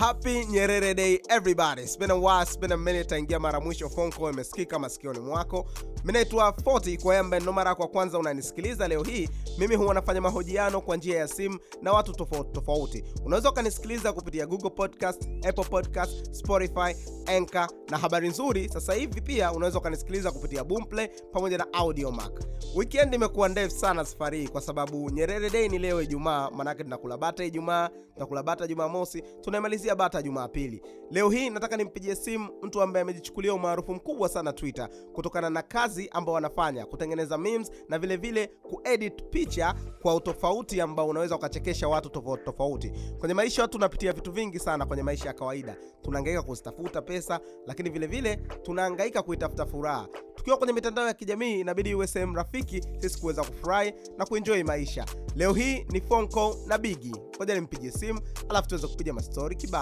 Happy Nyerere Day everybody. It's been a while, it's been a minute tangia mara mwisho phone call imesikika masikioni mwako. Mimi naitwa 40 kwa yamba ndo mara kwa kwanza unanisikiliza leo hii. Mimi huwa nafanya mahojiano kwa njia ya simu na watu tofauti tofauti. Unaweza ukanisikiliza kupitia Google Podcast, Apple Podcast, Spotify, Anchor na habari nzuri sasa hivi pia unaweza ukanisikiliza kupitia Boomplay pamoja na Audiomack. Weekend imekuwa ndefu sana safari kwa sababu Nyerere Day ni leo Ijumaa, manake tunakula bata Ijumaa, tunakula bata Jumamosi, tunaimalizia bata Jumapili. Leo hii nataka nimpigie simu mtu ambaye amejichukulia umaarufu mkubwa sana Twitter kutokana na kazi ambao wanafanya kutengeneza memes na vile vile kuedit picha kwa utofauti ambao unaweza ukachekesha watu tofauti tofauti. Kwenye maisha watu tunapitia vitu vingi sana kwenye maisha ya kawaida. Tunahangaika kuzitafuta pesa, lakini vile vile tunahangaika kuitafuta furaha. Tukiwa kwenye mitandao ya kijamii inabidi iwe sehemu rafiki sisi kuweza kufurahi na kuenjoy maisha. Leo hii ni phone call na Bigi. Ngoja nimpigie simu alafu tuweze kupiga mastori kibao.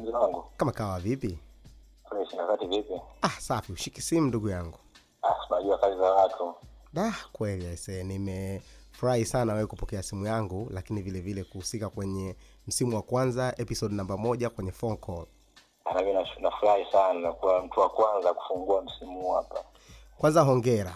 Mzee wangu, Kama kawa vipi? vipi? Ah, safi, ushiki simu ndugu yangu. Ah, unajua kazi za watu. Da, kweli aise, nimefurahi sana wewe kupokea simu yangu, lakini vile vile kuhusika kwenye msimu wa kwanza episode namba moja kwenye phone call. Mimi nafurahi sana kwa mtu wa kwanza kufungua msimu hapa. Kwanza hongera.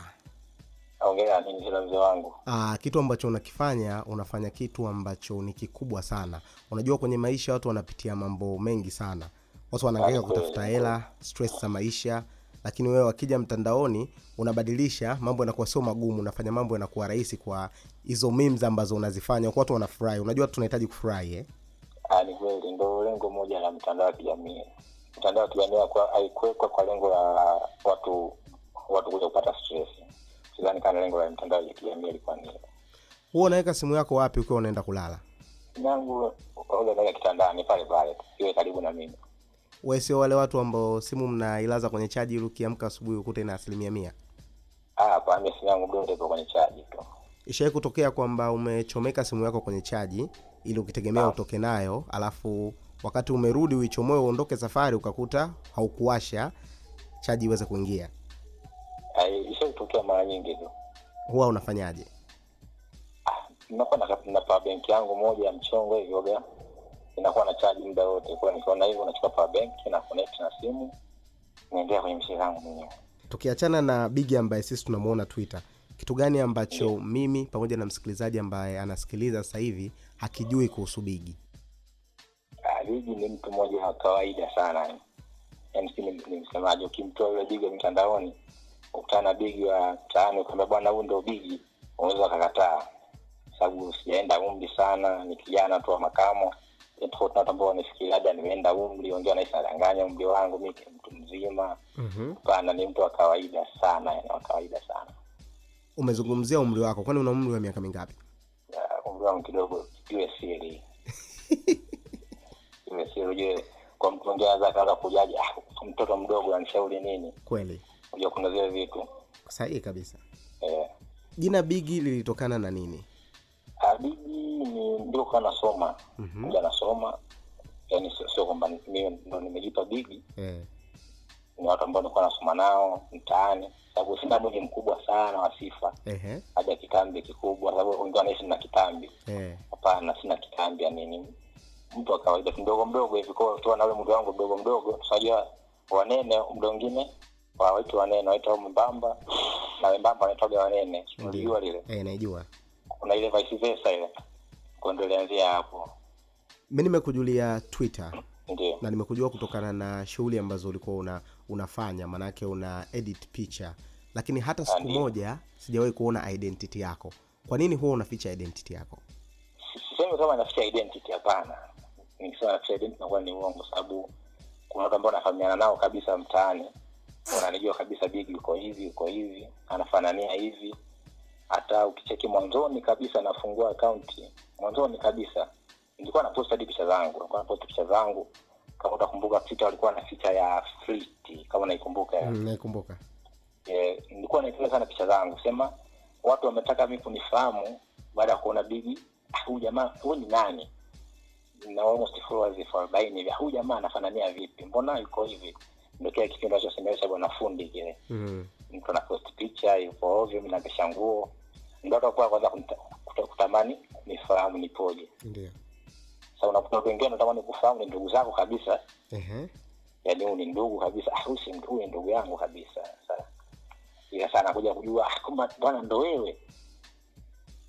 Hongera mzee wangu? Ah, kitu ambacho unakifanya unafanya kitu ambacho ni kikubwa sana. Unajua kwenye maisha watu wanapitia mambo mengi sana, watu wanaangaika kutafuta hela, stress za maisha, lakini wewe wakija mtandaoni unabadilisha mambo, yanakuwa sio magumu, unafanya mambo yanakuwa rahisi kwa hizo memes ambazo unazifanya, kwa watu wanafurahi. Unajua tunahitaji kufurahi eh? Ah, ni kweli ndio lengo moja la mtandao wa kijamii. Mtandao wa kijamii haikuwekwa kwa lengo la watu watu kuja kupata stress. Sidhani kama lengo la mtandao ya kijamii ilikuwa ni Huwa unaweka simu yako wapi ukiwa unaenda kulala? yangu kaoga naweka kitandani pale pale iwe karibu na mimi. Wewe sio wale watu ambao simu mnailaza kwenye chaji ili ukiamka asubuhi ukute ina asilimia mia? Ah, hapa mimi simu yangu bado ipo kwenye chaji tu. Ishawahi kutokea kwamba umechomeka simu yako kwenye chaji ili ukitegemea utoke nayo, alafu wakati umerudi uichomoe uondoke safari, ukakuta haukuwasha chaji iweze kuingia? Ah, mara nyingi tu. Huwa unafanyaje? nakuwa na, na power bank yangu moja ya mchongo hivyoga inakuwa na chaji muda wote kwa nikiona hivyo nachukua power bank na connect na simu naendea kwenye mshii zangu mwenyewe Tukiachana na Bigi ambaye sisi tunamuona Twitter, kitu gani ambacho mimi pamoja na msikilizaji ambaye anasikiliza sasa hivi hakijui kuhusu Bigi? Ah, Bigi ni mtu mmoja wa kawaida sana yani si ni msemaji ukimtoa yule Bigi mtandaoni ukutana na Bigi wa mtaani ukaambia bwana huyu ndo Bigi. Unaweza ukakataa sababu sijaenda umri sana ni kijana tu wa makamo. Tofauti na watu ambao wanafikiri labda nimeenda umri wengine wanaishi nadanganya umri wangu mi mtu mzima. Mm-hmm. ni mtu wa kawaida sana yani wa kawaida sana. Umezungumzia umri wako, kwani una umri wa miaka mingapi? Ya, umri wangu kidogo iwe siri. Iwe siri ujue kwa mtu mwingine anaweza akaanza kujaji ah, mtoto mdogo anishauri nini? Kweli, ujue kuna vile vitu. Sahihi kabisa. eh, Jina Bigi lilitokana na nini? bigi ni ndio kwa nasoma Mhm. mm nasoma yani sio kwamba mimi ndo nimejipa bigi Eh, ni watu ambao nilikuwa nasoma nao mtaani. Sababu sina mwili mkubwa sana wa sifa. Ehe, haja kitambi kikubwa. Sababu wengi wanaishi na kitambi. Eh. hapana sina kitambi ya mtu wa kawaida. Mdogo mdogo hivi kwa na ule mwili wangu mdogo mdogo tunajua wanene muda wawaitu wanene waita mbamba na wembamba wanaitwaga wanene unajua lile? Eh, naijua. kuna ile vice versa ile. Ilianzia hapo. Mi nimekujulia Twitter. Ndio. Na nimekujua kutokana na shughuli ambazo ulikuwa una, unafanya, maanake una edit picha, lakini hata siku Ndiyo. moja sijawahi kuona identity yako. Kwa nini huwa unaficha identity yako? sisemi kama naficha identity hapana. Nikisema naficha identity nakuwa ni uongo sababu kuna watu ambao nafahamiana nao kabisa mtaani wananijua kabisa bigi uko hivi uko hivi anafanania hivi. Hata ukicheki mwanzoni kabisa nafungua akaunti mwanzoni kabisa nilikuwa na post hadi picha zangu nilikuwa na post picha zangu. Kama utakumbuka twitter walikuwa na picha ya fleet kama naikumbuka Mm, naikumbuka. eh, nilikuwa naipenda sana picha zangu. Sema watu wametaka mi kunifahamu baada ya kuona bigi "Ah, huyu jamaa huyu ni nani? Na almost followers elfu arobaini. Hivi huyu jamaa anafanania vipi? Mbona yuko hivi kile kipindi ambacho simeweza bwana fundi kile. Mm. mtu anapost picha yupo ovyo mi nguo. Ndo atakuwa kwanza kutamani nifahamu nipoje. Ndio. Sa unakuta watu wengine natamani kufahamu ni ndugu zako kabisa. Ehe. yaani huyu ni ndugu kabisa. Ah, huyu si mtu- ni ndugu yangu kabisa. Sasa ila sana kuja kujua ah, kumbe bwana ndo wewe.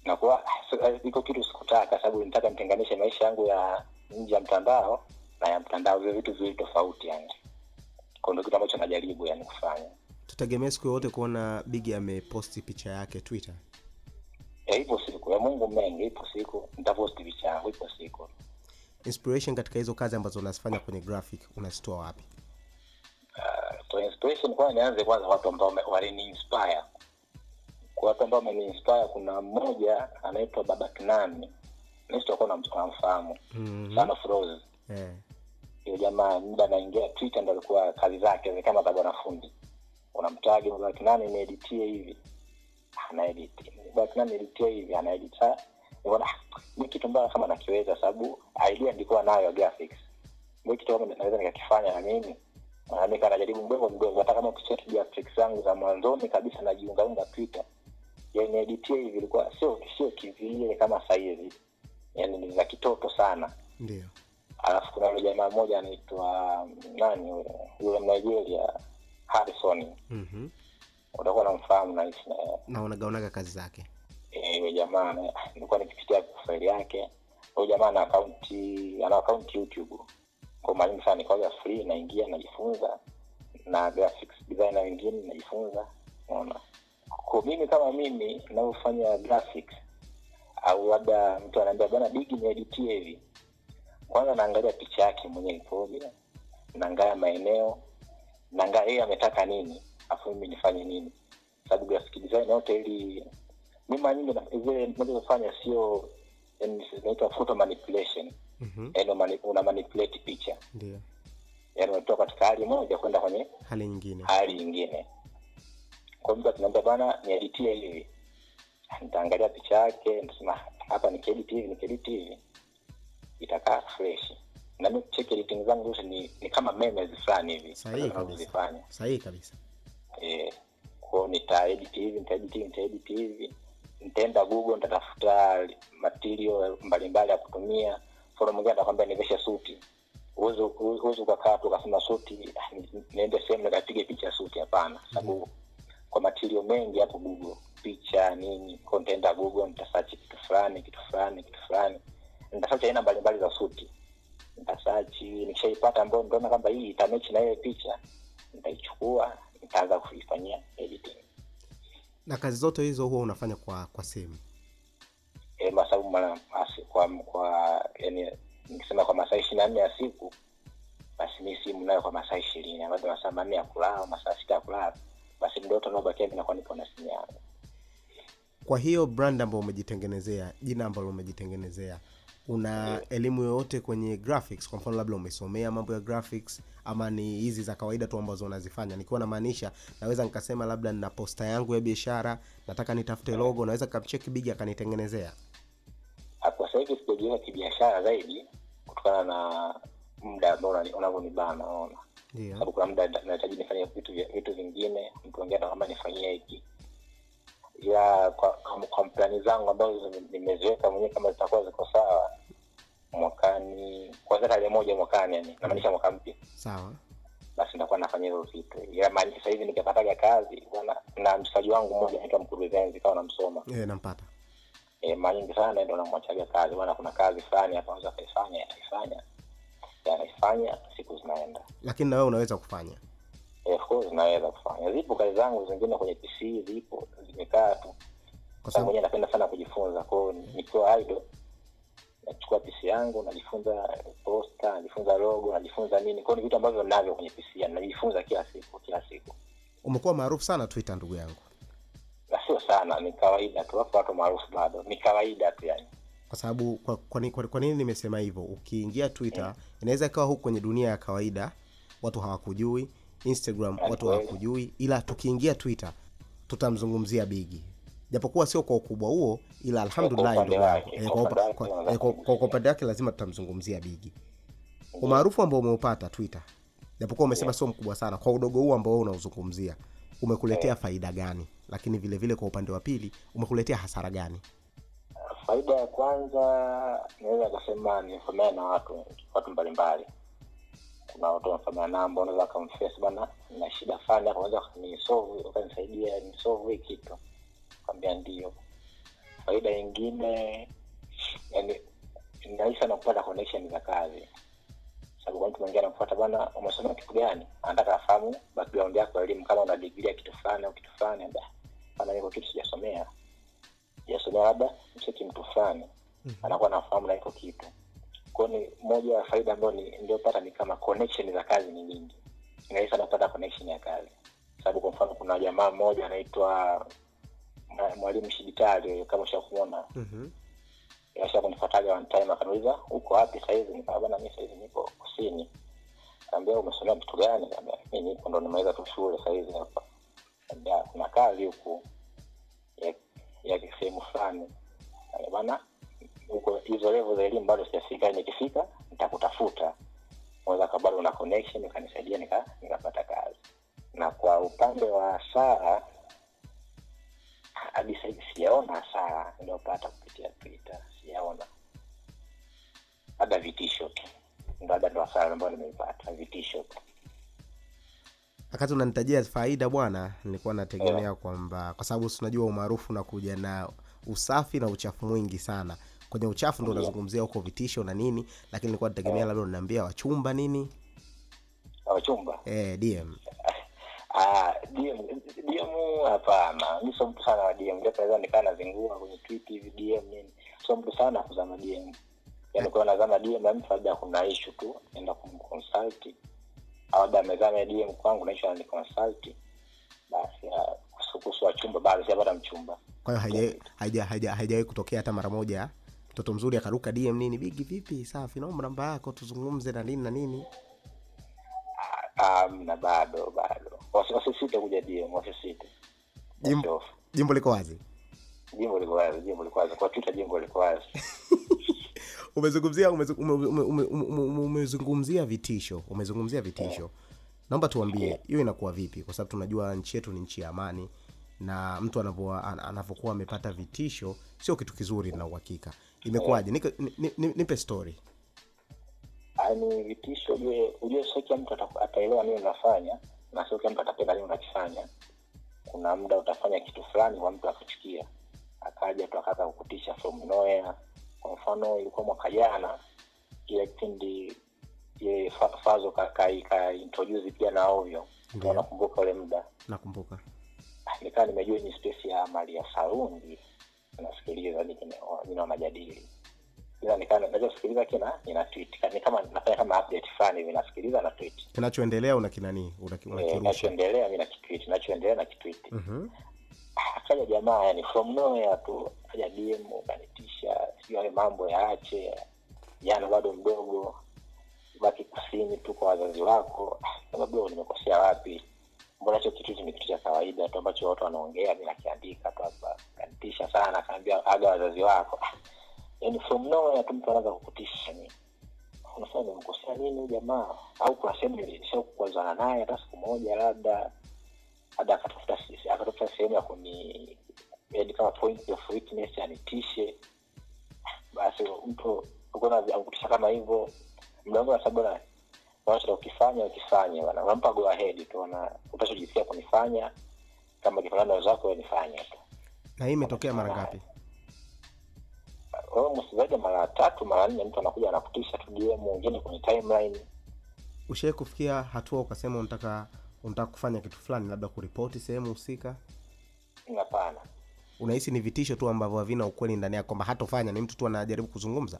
Nakuwa ah, ah, iko kitu sikutaka sababu nitaka nitenganishe maisha yangu ya nje ya mtandao na ya mtandao vile vitu viwili tofauti yani kwa ndo kitu ambacho najaribu yani kufanya. Tutegemee siku yoyote kuona bigi ameposti picha yake twitter? Ya ipo siku. Ya mungu mengi ipo siku. Nitaposti picha yangu ipo siku. Inspiration katika hizo kazi ambazo unazifanya kwenye graphic unazitoa wapi? Uh, inspiration kwa nianze kwanza watu ambao waliniinspire. Kwa watu ambao wameniinspire kuna mmoja anaitwa baba kinani. Nisitakuwa namfahamu Mhm. sana froze eh. Hiyo jamaa muda anaingia twitter ndo alikuwa kazi zake kama za bwanafundi unamtagi baba nieditie hivi. Anaedit bakinani kinani nieditie hivi anaedit Sa- nikaona ah, ni kitu mbaya kama nakiweza sababu idea nilikuwa nayo graphics. Ni kitu kama naweza nikakifanya na mimi. Nika najaribu mdogo mdogo hata kama ukicheki graphics zangu za mwanzoni kabisa najiungaunga twitter. Yani editie hivi ilikuwa sio sio kivile kama saizi yani ni za kitoto sana. Ndio alafu kuna yule jamaa mmoja anaitwa nani yule? Yule mnigeria Harrison. Mm-hmm. utakuwa namfahamu naishi na naonagaonaga kazi zake. Eh, yule jamaa nilikuwa nikipitia faili yake. Huyu jamaa ana akaunti ana akaunti youtube. Kwa mwalimu sana nikawaga free naingia najifunza. Na graphics designer wengine najifunza. Unaona? Kwa mimi kama mimi navyofanya graphics au labda mtu anaambia bana digi nieditie hivi kwanza naangalia picha yake mwenyewe ikoje naangalia maeneo naangalia yeye ametaka nini afu mimi nifanye nini. Sababu graphic design yote ili mi mara nyingi vile zile nazofanya sio yani photo manipulation. Mm-hmm. mani- una manipulate picha. Ndio. Yani unatoka katika hali moja kwenda kwenye hali nyingine. hali nyingine. Kwa mtu akinaambia bana nieditie hivi. Nitaangalia picha yake nitasema hapa nikiedit hivi nikiedit hivi itakaa fresh. Na mi check rating zangu zote ni, ni kama memes fulani hivi. Sahihi kabisa. sahihi kabisa. Eh, kwao nitaedit hivi nitaedit hivi nitaedit hivi. Nitaenda google nitatafuta material mbalimbali ya kutumia. Mfano mwingine atakwambia niveshe suti. Uwezi uwezi ukakaa tu ukasema suti niende sehemu nikapige picha suti hapana. Sababu kwa matirio mengi hapo google picha nini ko nitaenda google nitasachi kitu fulani kitu fulani kitu fulani nitasearch aina mbalimbali za suti. Nitasearch nikishaipata ambayo nitaona kwamba hii itamechi na ile picha nitaichukua nitaanza kuifanyia editing. Na kazi zote hizo huwa unafanya kwa kwa simu? E, masabu mara kwa kwa yani nikisema kwa masaa ishirini na nne ya siku basi mi simu nayo kwa masaa ishirini. Ambayo masaa manne ya kulala masaa sita ya kulala basi ndoto naobakia vinakuwa nipo na simu yangu. Kwa hiyo brand ambayo umejitengenezea jina ambalo umejitengenezea una elimu yoyote kwenye graphics? Kwa mfano labda umesomea mambo ya graphics ama ni hizi za kawaida tu ambazo unazifanya. Nikiwa namaanisha naweza nikasema labda nina posta yangu ya biashara nataka nitafute logo naweza kamcheki bigi akanitengenezea. Kwa sasa hivi sijajiweka kibiashara zaidi kutokana na muda ambao unavyonibana naona yeah. sababu kuna muda nahitaji nifanye vitu vitu vingine mtu wengine kama nifanyie hiki ila kwa, kwa, plani zangu ambazo nime- nimeziweka mwenyewe kama zitakuwa ziko sawa mwakani kwanzia tarehe moja mwakani yani namaanisha mwaka mpya. Sawa. Basi nitakuwa nafanya hivyo vitu. Maana nikipataga kazi bwana na msaji wangu mmoja naitwa mkurugenzi kawa namsoma. E, nampata. E, mara nyingi sana ndo namwachaga kazi bwana kuna kazi fulani hapa unaweza kaifanya ataifanya. Anaifanya siku zinaenda. Lakini na wewe unaweza kufanya of course naweza kufanya zipo kazi zangu zingine kwenye pc zipo zimekaa tu kwa sababu mwenyewe napenda sana kujifunza kwao nikiwa idle nachukua pc yangu najifunza posta najifunza logo najifunza nini. Kwao ni vitu ambavyo navyo kwenye pc najifunza kila siku kila siku umekuwa maarufu sana twitter ndugu yangu. Sio sana ni kawaida tu wapo watu maarufu bado ni kawaida tu yani. Kwa sababu kwa, kwa, kwa, kwa nini nimesema hivyo? Ukiingia twitter inaweza ikawa huku kwenye dunia ya kawaida watu hawakujui instagram watu hawakujui ila tukiingia twitter tutamzungumzia bigi. Japokuwa sio kwa ukubwa huo ila alhamdulillah kwa upande wake lazima tutamzungumzia bigi. Umaarufu ambao umeupata twitter japokuwa umesema sio mkubwa sana kwa udogo huo ambao unauzungumzia umekuletea faida gani? Lakini vile vile kwa upande wa pili umekuletea hasara gani? Faida ya kwanza naweza kasema nifamia na watu watu mbalimbali kuna watu wanafanya namba, unaweza wakamfesi bana na shida fulani hapo unaweza nisolve ukanisaidia nisolve hii kitu. Kwambia ndio. Faida nyingine yani ni rahisi sana kupata connection za kazi. Sababu kwa mtu mwingine anakufuata bana umesoma kitu gani? Anataka afahamu background yako elimu kama una degree ya kitu fulani au kitu fulani da bana niko kitu sijasomea. Sijasomea labda mseki mtu fulani. Anakuwa anafahamu na iko kitu kwao ni moja ya faida ambayo ni ni kama connection za kazi ni nyingi. Ni rahisi sana kupata connection ya kazi. Sababu kwa mfano kuna jamaa mmoja anaitwa mwalimu shiditali kama ushakuona mm-hmm. asha kunifuataga one time akaniuliza uko wapi sahizi nikaa bana mi sahizi niko kusini kaambia umesomea kitu gani? Kaambia mi niko ndo nimeweza tu shule sahizi hapa. Kaambia kuna kazi huku ya ya sehemu fulani. Bana huko hizo level za elimu bado sijafika nikifika nitakutafuta unaweza ka bado una connection ukanisaidia nika nikapata kazi. Na kwa upande wa hasara hadi sahizi sijaona hasara niliopata kupitia twitter sijaona. Labda vitisho tu. Ndo labda ndo hasara ambayo nimeipata vitisho tu. Wakati unanitajia faida bwana nilikuwa nategemea kwamba kwa sababu si unajua umaarufu unakuja na usafi na uchafu mwingi sana kwenye uchafu ndo unazungumzia huko vitisho na nini lakini nilikuwa nategemea labda unaniambia wachumba nini? Wachumba? Eh, dm Ah, DM DM hapana, mi sio mtu sana wa DM, naweza nikaa nazingua kwenye tweet hivi DM nini, sio mtu sana kuzama DM. yani kwa nazama DM na mtu labda kuna issue tu, naenda kumconsult. Au labda amezama DM kwangu na issue ananiconsult, basi ah, kuhusu- wachumba bado sijapata mchumba. kwa hiyo haija- haija- haija- haijawahi kutokea hata mara moja mtoto mzuri akaruka dm nini bigi vipi? Safi naomba namba yako tuzungumze na nini na nini. Amna um, bado bado, wasisite kuja DM, wasisite. jimbo, jimbo liko wazi? Jimbo liko wazi, jimbo liko wazi, kwa Twitter jimbo liko wazi. umezungumzia umezu- ume- ume- ume- ume- ume- umezungumzia vitisho umezungumzia vitisho. Naomba tuambie hiyo inakuwa vipi? Kwa sababu tunajua nchi yetu ni nchi ya amani na mtu anavyokuwa amepata vitisho sio kitu kizuri na uhakika imekuwaje? Ni- nipe story. Yaani vitisho ujue ujue sio kila mtu ata- ataelewa nini unafanya na sio kila mtu atapenda nini unakifanya. Kuna muda utafanya kitu fulani kwa mtu akachukia akaja tu akaanza kukutisha from nowhere. Kwa mfano ilikuwa mwaka jana ile kipindi ile fazo ka, ka, ka introduce pia na ovyo. Nakumbuka ule muda. Nakumbuka. Nikaa nimejua ni space ya mali ya sarundi nasikiliza nina wanajadili ila nikaa nachosikiliza kina nina tweet. Ni kama nafanya kama update fulani hivi nasikiliza na tweet. Kinachoendelea una kinani Eh, kinachoendelea mi na kitweet nachoendelea na kitweet Mhm. akaja jamaa yani from nowhere tu akaja dm kanitisha sio hayo mambo yaache. Jana bado mdogo baki kusini tu kwa wazazi wako. Sababu nimekosea wapi mbona hicho kitu ni kitu cha kawaida tu ambacho watu wanaongea mi nakiandika tu sana kaambia aga wazazi wako. Yani from nowhere tu mtu anaweza kukutisha ni. Unasema nimekosea nini jamaa? Au kuna sehemu nilisha kukwazana naye hata siku moja labda labda akatafuta akatafuta sehemu ya kuni yani kama point of weakness anitishe. Basi mtu ukona akutisha kama hivyo. Mdango na na ukifanya ukifanye, bana unampa go ahead tu na utachojisikia kunifanya kama kifanana wenzako wewe nifanye tu. Na hii imetokea mara ngapi? Wewe msizaidi mara tatu mara nne mtu anakuja anakutisha tu DM mwingine kwenye timeline. Ushawahi kufikia hatua ukasema unataka unataka kufanya kitu fulani labda kuripoti sehemu husika? Hapana. Unahisi ni vitisho tu ambavyo havina ukweli ndani yako, kwamba hatofanya ni mtu tu anajaribu kuzungumza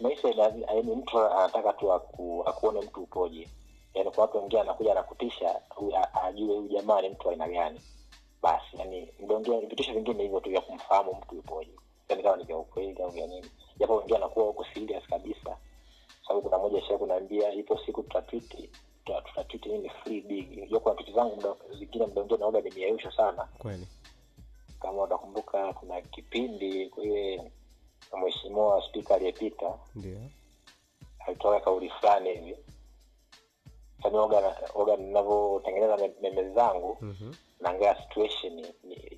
maisha yaani mtu anataka tu aku, akuone mtu upoje. Yaani kwa watu wengine anakuja anakutisha ajue huyu jamaa ni mtu aina gani. Basi yani mdongea vitisho vingine hivyo tu vya kumfahamu mtu yupoje yani kama ni vya ukweli au vya nini. Japo wengine anakuwa huko serious kabisa. Sababu kuna moja sha kunaambia ipo siku tutatwiti tutatwiti nini free big. Hiyo kuna twiti zangu muda zingine mdongea naoga nimeausha sana. Kweli. Kama utakumbuka kuna kipindi kule mheshimiwa spika aliyepita ndio. alitoa kauli fulani hivi. Sasa oga ninavyotengeneza meme zangu mm-hmm. naangaa situation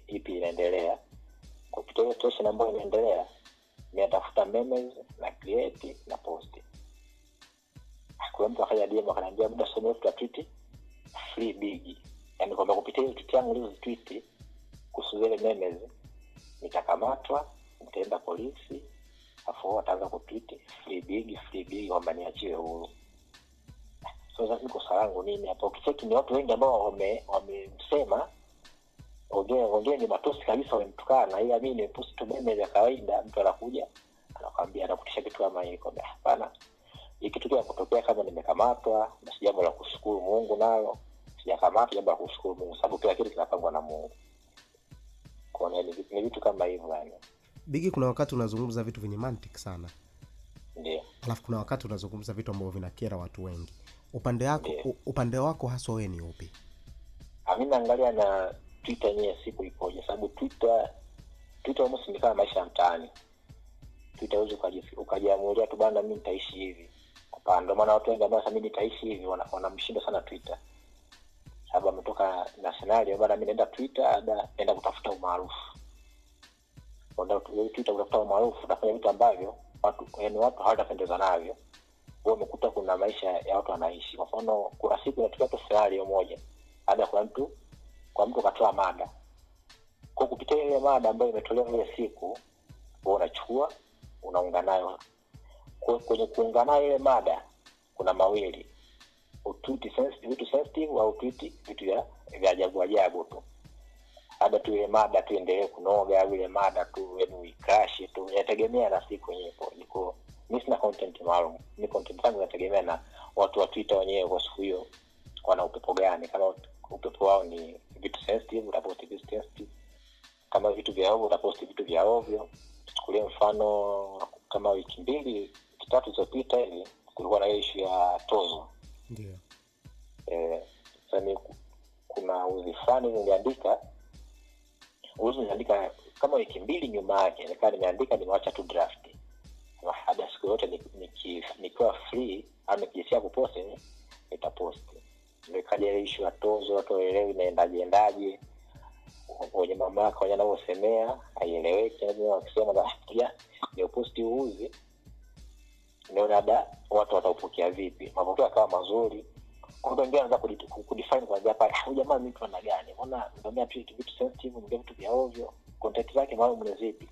ipi inaendelea. Kupitia hiyo situation ambayo inaendelea ninatafuta memes na create na post. Kuna mtu akaja DM akaniambia muda sio mrefu free big. Yani kwamba kupitia hiyo twiti yangu nilizotweet kuhusu zile memes nitakamatwa nitaenda polisi afu wataanza kutweet free big free big kwamba huru. So nini hapa? ukicheki ni watu wengi ambao wame wamemsema wengine ni matusi kabisa wamemtukana ila mi nimeposti tu meme za kawaida mtu anakuja anakwambia anakutisha kitu kama hiko. Hapana. Kia kutokea kama nimekamatwa basi jambo la kushukuru mungu nalo. Sijakamatwa jambo la kushukuru mungu sababu kila kitu kinapangwa na mungu. Vitu- ni vitu kama hivyo yani bigi kuna wakati unazungumza vitu vyenye mantiki sana. Ndio. Alafu kuna wakati unazungumza vitu ambavyo vinakera watu wengi. Upande wako upande wako haswa wewe ni upi? Mi naangalia na twitter yenyewe siku ipoje sababu twitter twitter almost ni kama maisha ya mtaani. Twitter huwezi ukajiamulia tu bana mi nitaishi hivi. Hapana ndio maana watu wengi ambao sasa mi nitaishi hivi wana- sana twitter. Sababu ametoka na scenario bana mi naenda twitter labda naenda kutafuta umaarufu twitter kutafuta umaarufu utafanya vitu ambavyo watu yani watu hawatapendeza navyo. Umekuta kuna maisha ya watu wanaishi. Kwa mfano kuna siku inatokea tu scenario moja. Labda kuna mtu kwa mtu katoa mada. Kwa kupitia ile mada ambayo imetolewa ile siku unachukua unaunga nayo. Kwenye kuunga ile mada kuna mawili. Utwiti vitu sensitive au utwiti vitu vya ajabu ajabu tu labda tu ile mada tu endelee kunoga au ile mada tu yani uikrashi tu inategemea na siku yenyewe iko mi sina content maalum. Mi content zangu inategemea na watu wa twitter wenyewe kwa siku hiyo wana upepo gani. Kama upepo wao ni vitu sensitive utaposti vitu sensitive. Kama vitu vya ovyo utaposti vitu vya ovyo. Tuchukulie mfano kama wiki mbili wiki tatu zilizopita hivi kulikuwa na ishu ya tozo. Ndio. Eh, sasa ni kuna uzi fulani niliandika uzi niandika kama wiki mbili nyuma yake nikaa nimeandika nimewacha tu draft. Baada siku yote ni- niki- nikiwa free au nikijisia kuposti nitaposti nikaja ishu ya tozo watu waelewi inaendaje endaje. Wenye mamlaka wenye anavyosemea haieleweki. Wakisema nafikiria niuposti uuzi niona da watu wataupokea vipi? Mapokeo akawa mazuri wanaanza kudi- kudefine kwanzia pale huyu jamaa ni mtu gani? Mbona mnaongea pia vitu sensitive mnaongea vitu vya ovyo. Content zake maalum ni zipi?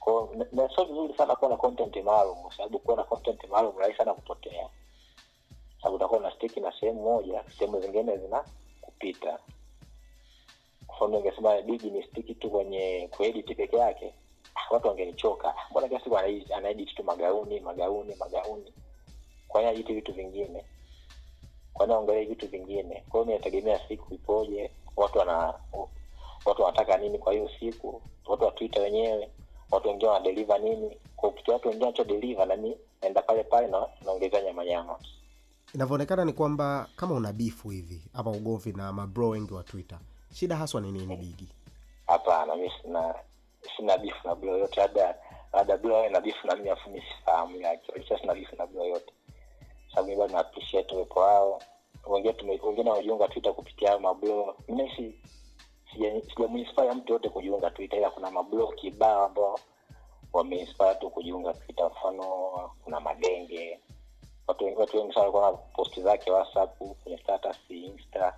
Kwa na- sio vizuri sana kuwa na content maalum kwa sababu kuwa na content maalum rahisi sana kupotea. Sababu utakuwa na stiki na sehemu moja sehemu zingine zina kupita. Mfano ningesema bigi ni stiki tu kwenye kuedit peke yake watu wangenichoka. Mbona kila siku anaedit tu magauni magauni magauni? Kwa hiyo ajiti vitu vingine kwa vitu vingine. Kwa hiyo inategemea siku ipoje watu wana watu wanataka nini kwa hiyo siku watu wa twitter wenyewe watu wengine wanadeliva nini. Kwa watu wengine wanachodeliva, nami naenda pale pale na naongezea nyama nyama. Inavyoonekana ni kwamba kama una bifu hivi ama ugomvi na mabro wengi wa twitter shida haswa ni nini bigi hapana mi sina sina bifu na bro yote. Labda labda bro awe na bifu na mimi afu mi sifahamu yake. Sina bifu na bro yote sababu bado na appreciate uwepo wao. Wengine wengine wamejiunga twitter kupitia hayo mablo mimi si sija- sijamuinspire mtu yote kujiunga twitter ila kuna mablo kibao ambao wameinspire tu kujiunga twitter. Mfano kuna madenge watu wengi watu wengi sana walikuwa na posti zake whatsapp kwenye status insta.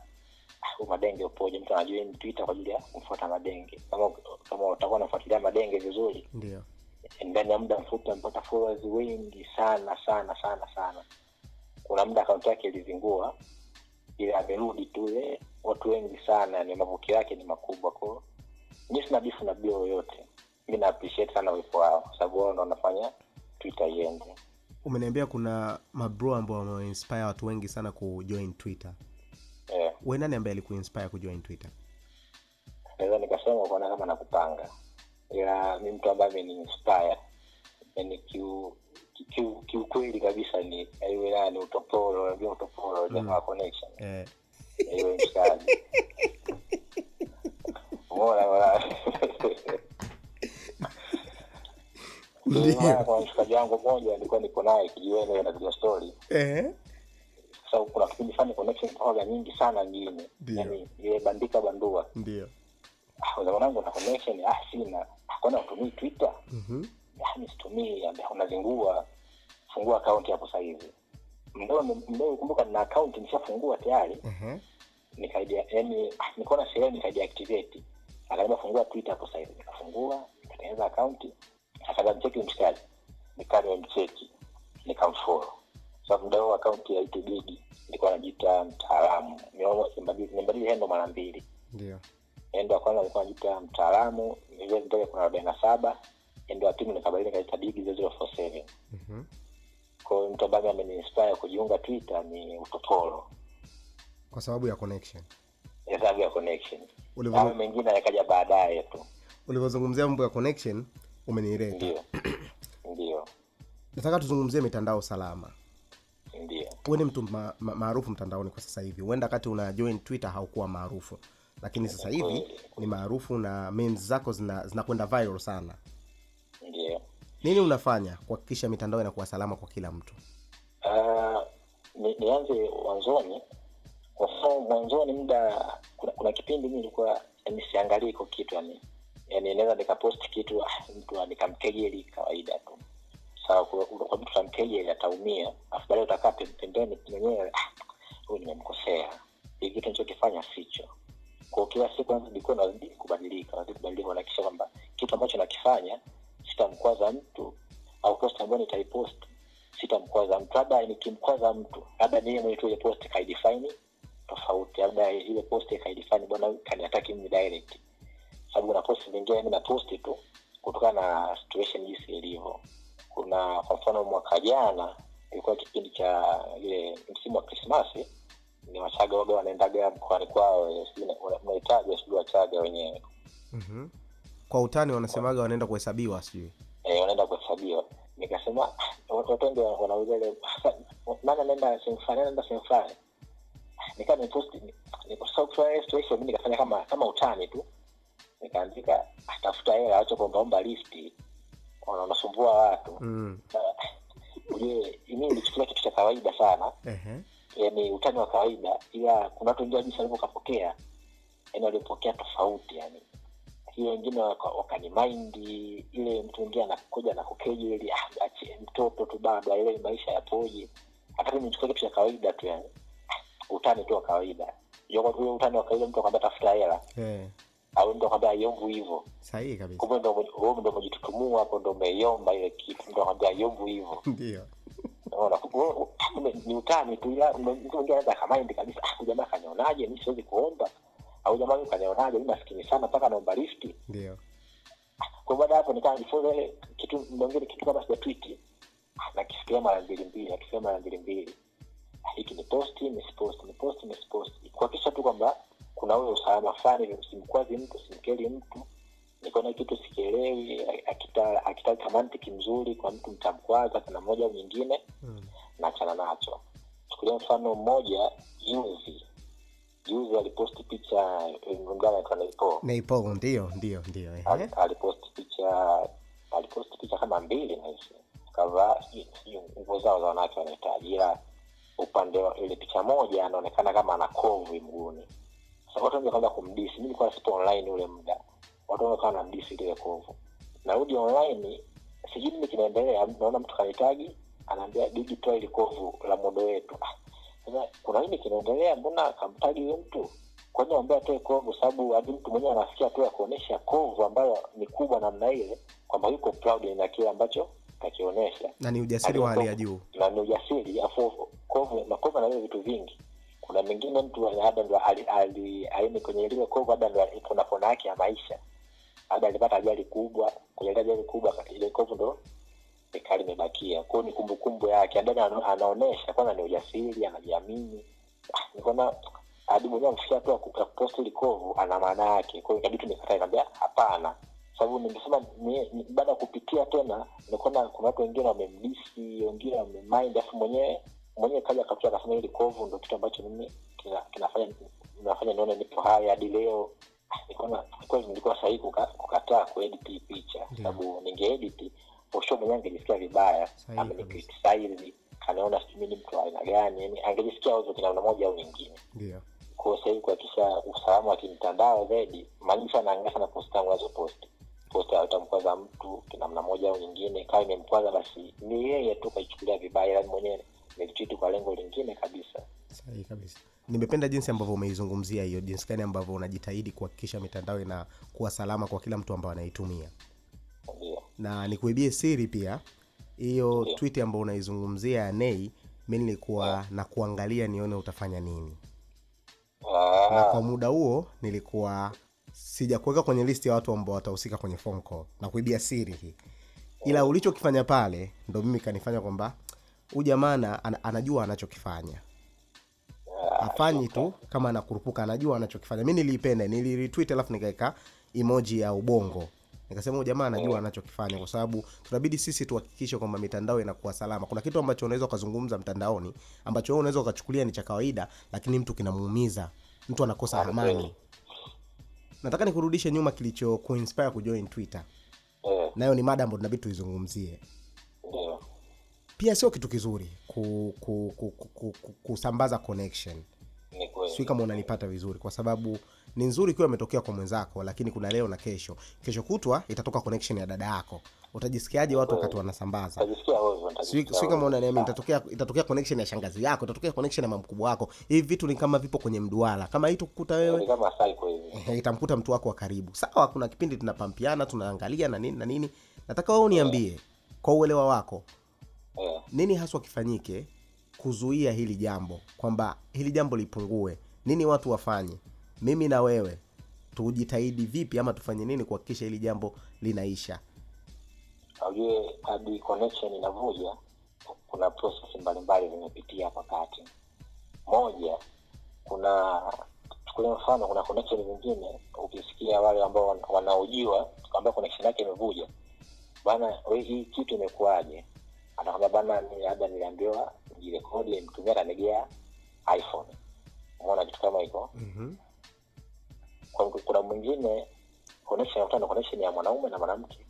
Huyu madenge upoje? Mtu anajua ni twitter kwa ajili ya kumfuata madenge kama kama utakuwa unafuatilia madenge vizuri ndio. ndani ya muda mfupi amepata followers wengi sana sana sana sana kuna muda akaunti yake ilizingua ile amerudi tu eh, watu wengi sana ni mapokeo yake ni makubwa. Ko mi sina bifu na bio yoyote. Mi na appreciate sana uwepo wao kwa sababu wao ndo wanafanya twitter iende. Umeniambia kuna mabro ambao wameinspire watu wengi sana kujoin twitter. Yeah. we nani ambaye alikuinspire kujoin twitter? Naweza nikasema kuona kama nakupanga. Ila mi mtu ambaye ameniinspire yani kiu kiu- kiukweli kabisa ni iwe ni utopolo unajua utopolo jamaa connection. Eh, iwe mshikaji. Umeona kwa mshikaji wangu mmoja alikuwa niko naye kijiweni anapiga stori eh, sababu kuna kipindi fani connection zinakuwa nyingi sana mjini. Yani ile bandika bandua. Ndio. Ah mwanangu na connection ah sina. Kwani utumii twitter. Mhm yani situmii, unazingua fungua akaunti hapo sasa hivi. Kumbuka na akaunti nishafungua tayari. Mhm. Yaani, ah, nikaona sherehe nikaidia. Akaniambia fungua Twitter hapo sasa. Nikafungua, nikatengeneza akaunti. Akaanza mcheki mshikaji. Nikaanza mcheki. Nikamfollow. Sasa mdau akaunti ya YouTube Big nilikuwa najiita mtaalamu. Nimebadili handle mara mbili. Ndio. Handle ya kwanza nilikuwa najiita mtaalamu, ile ndio kuna 47 ndo atimu nikabadili kaita big zero for seven. Mhm. Kwao mtu ambaye ameniinspire kujiunga twitter ni utopolo. Kwa sababu ya connection. Kwa sababu ya connection. Ulivu... mengine yakaja baadaye tu. Ulivyozungumzia mambo ya connection umenileta ndio. Ndio. Nataka tuzungumzie mitandao salama. Ndio. Ni mtu maarufu mtandaoni kwa sasa hivi. Huenda kati una join twitter haukuwa maarufu. Lakini sasa hivi ni maarufu na memes zako zinakwenda zina viral sana nini unafanya kuhakikisha mitandao inakuwa salama kwa kila mtu? Uh, ni, nianze mwanzoni. Kwa mfano mwanzoni muda kuna, kuna kipindi mi nilikuwa yani siangalii iko kitu yani yani naweza nikaposti kitu ah, mtu nikamkejeli kawaida tu. Sawa mtu tamkejeli ataumia afu baadaye utakaa pembeni mwenyewe ah, huyu nimemkosea. Hii kitu nichokifanya sicho. Kwa kila siku nazidi kubadilika nazidi kubadilika kuhakikisha kwamba kitu ambacho nakifanya sitamkwaza mtu au post ambayo nitaipost sitamkwaza mtu. Labda nikimkwaza mtu labda niye mwenye tu post kaidifaini tofauti. Labda ile post kaidifaini bwana kaniataki mimi direct. Sababu kuna post zingine mimi na post tu kutokana na situation jinsi ilivyo. Kuna kwa mfano mwaka jana ilikuwa kipindi cha ile msimu wa krismasi ni wachaga waga wanaendaga mkoani kwao sijui na- unahitaji sijui wachaga wenyewe. Mm-hmm. Kwa utani wanasemaga wanaenda kuhesabiwa sijui. Eh, wanaenda kuhesabiwa. Nikasema "Ah, watu wengi wanauza ile nani anaenda sehemu fulani anaenda sehemu fulani. Nikaa niposti niposaukufaia situation mi nikafanya kama kama utani tu. Nikaandika atafuta hela acha kuombaomba lifti wanasumbua watu. Mm. ujue mi nilichukulia kitu cha kawaida sana. Ehe. yani utani wa kawaida. Ila kuna watu wengine jinsi walivyokapokea. Yani walipokea tofauti yani hiyo wengine waka- wakanimaindi ile mtu mwingine anakuja na kukejeli ah, ache mtoto tu bado ile maisha yapoje hata mimi nichukua kitu cha kawaida tu yani. Ah, utani tu wa kawaida. Yoko- utani wa kawaida mtu akwambia tafuta hela. Eh, au mtu akwambia aiombu hivyo. Sahihi kabisa. Kumbe ndo ndo umejitutumua hapo ndo umeiomba ile kitu mtu akwambia aiombu hivyo. Ndio. Unaona, ni utani tu ila mtu mwingine anaweza akamaindi kabisa "Ah, huyu kanionaje mi siwezi kuomba au jamani huyu kanionaje mi maskini sana mpaka naomba lifti ndio. Kwa baada hapo nikaa jifunza ile kitu mwingine kitu kama sija twiti nakifikiria mara mbili mbili nakifikiria mara mbili mbili. Ah, hiki ni posti nisiposti ni posti nisiposti kuhakikisha tu kwamba kuna ule usalama fulani usimkwazi mtu simkeli mtu. Nikaona kitu sikielewi akita akitaka mantiki mzuri kwa mtu mtamkwaza kuna moja au nyingine. Mm. naachana nacho. Chukulia mfano mmoja juzi juzi aliposti picha mgana anaitwa Naipo naipo ndio ndio ndio. Ali- aliposti picha aliposti picha kama mbili nahisi kavaa nguo zao za wanawake wanahitaji ila upande wa ile picha moja anaonekana kama ana kovu mguuni. Sasa watu wengi wakaanza kumdisi mi nilikuwa sipo online ule muda. Watu wengi wakawa namdisi lile kovu. Narudi online sijui nini kinaendelea naona mtu kanitagi anaambia digi toa kovu la modo wetu. Ah, sasa kuna nini kinaendelea mbona kamtagi huyo mtu? Kwani ambaye atoe kovu sababu hadi mtu mwenyewe anafikia tu ya kuonyesha kovu ambayo ni kubwa namna ile kwamba yuko proud na kile ambacho kakionyesha na ni ujasiri wa hali ya juu. Na ni ujasiri afu kovu makovu na vitu vingi. Kuna mengine mtu labda ndo ali- ali- aini kwenye lile kovu labda ndo kuna kona yake ya maisha. Labda alipata ajali kubwa kwenye ajali kubwa ile kovu ndo ikali imebakia. Kwao ni kumbukumbu yake. Adani anaonyesha kwanza ni ujasiri anajiamini. Ah, nikaona hadi mwenyewe amefikia hatua ya kuposti likovu ana maana yake. Kwao ikabidi tu nikataa nikamwambia hapana. Sababu nimesema ni- ni- baada ya kupitia tena nikaona kuna watu wengine wamemdisi wengine wamemind afu mwenyewe mwenyewe kaja akafikia akasema hili kovu ndo kitu ambacho mimi kinafanya nafanya nione nipo hai hadi leo. Ah, nikaona kweli nilikuwa sahihi kukataa kuedit hii picha. Sababu ningeedit sure mwenyewe angejisikia vibaya. Ama nikritisize kanaona sijui ni mtu aina gani yani angejisikia uzo kinamna moja au nyingine. Ndio. Kwa sasa kuhakikisha usalama wa kimtandao zaidi maanisha anaangalia sana posti tangu nazo posti. Utamkwaza mtu kinamna moja au nyingine kawa imemkwaza basi ni yeye tu kaichukulia vibaya yani mwenyewe nilitwitu kwa lengo lingine kabisa. Sahihi kabisa. Nimependa jinsi ambavyo umeizungumzia hiyo jinsi gani ambavyo unajitahidi kuhakikisha mitandao inakuwa salama kwa kila mtu ambao anaitumia na nikuibie siri pia hiyo Ndio. tweet ambayo unaizungumzia ya nei mi nilikuwa na kuangalia nione utafanya nini. Na Ah, kwa muda huo nilikuwa sijakuweka kwenye listi ya watu ambao watahusika kwenye phone call. Na kuibia siri hii. Ila ulichokifanya pale ndo mimi kanifanya kwamba huu jamaa ana- anajua anachokifanya. Afanyi tu kama anakurupuka anajua anachokifanya. Mi niliipenda niliretweet alafu nikaweka emoji ya ubongo nikasema huyu jamaa anajua anachokifanya kwa sababu tunabidi sisi tuhakikishe kwamba mitandao inakuwa salama. Kuna kitu ambacho unaweza ukazungumza mtandaoni ambacho wewe unaweza ukachukulia ni cha kawaida lakini mtu kinamuumiza. Mtu anakosa amani. nataka nikurudishe nyuma kilicho kuinspire kujoin twitter. Eh, nayo ni mada ambayo tunabidi tuizungumzie. Pia sio kitu kizuri ku, ku, ku, ku, ku, ku, kusambaza connection. Sijui kama unanipata vizuri kwa sababu ni nzuri ikiwa imetokea kwa mwenzako lakini kuna leo na kesho. Kesho kutwa itatoka connection ya dada yako. Utajisikiaje watu wakati wanasambaza? Sijui kama unaniamini itatokea itatokea connection ya shangazi yako itatokea connection ya mamkubwa wako. Hivi vitu ni kama vipo kwenye mduara. Kama hii tukukuta wewe ehe, itamkuta mtu wako wa karibu. Sawa kuna kipindi tunapampiana tunaangalia na nini na nini. Nataka wewe uniambie kwa uelewa wako eh, nini haswa kifanyike kuzuia hili jambo? Kwamba hili jambo lipungue. Nini watu wafanye mimi na wewe tujitahidi vipi ama tufanye nini kuhakikisha hili jambo linaisha? Ujue hadi connection inavuja kuna process mbalimbali zimepitia hapa kati. Moja kuna chukulia mfano kuna connection zingine ukisikia wale ambao wana- wanaojiwa ambao connection yake imevuja bana hii kitu imekuwaje? Anakwambia bana labda niliambiwa jirekodi mtumia atanegea iphone. Umeona kitu kama hiko? Mm-hmm. Kwa- kuna mwingine connection anakuta na connection ya mwanaume na mwanamke.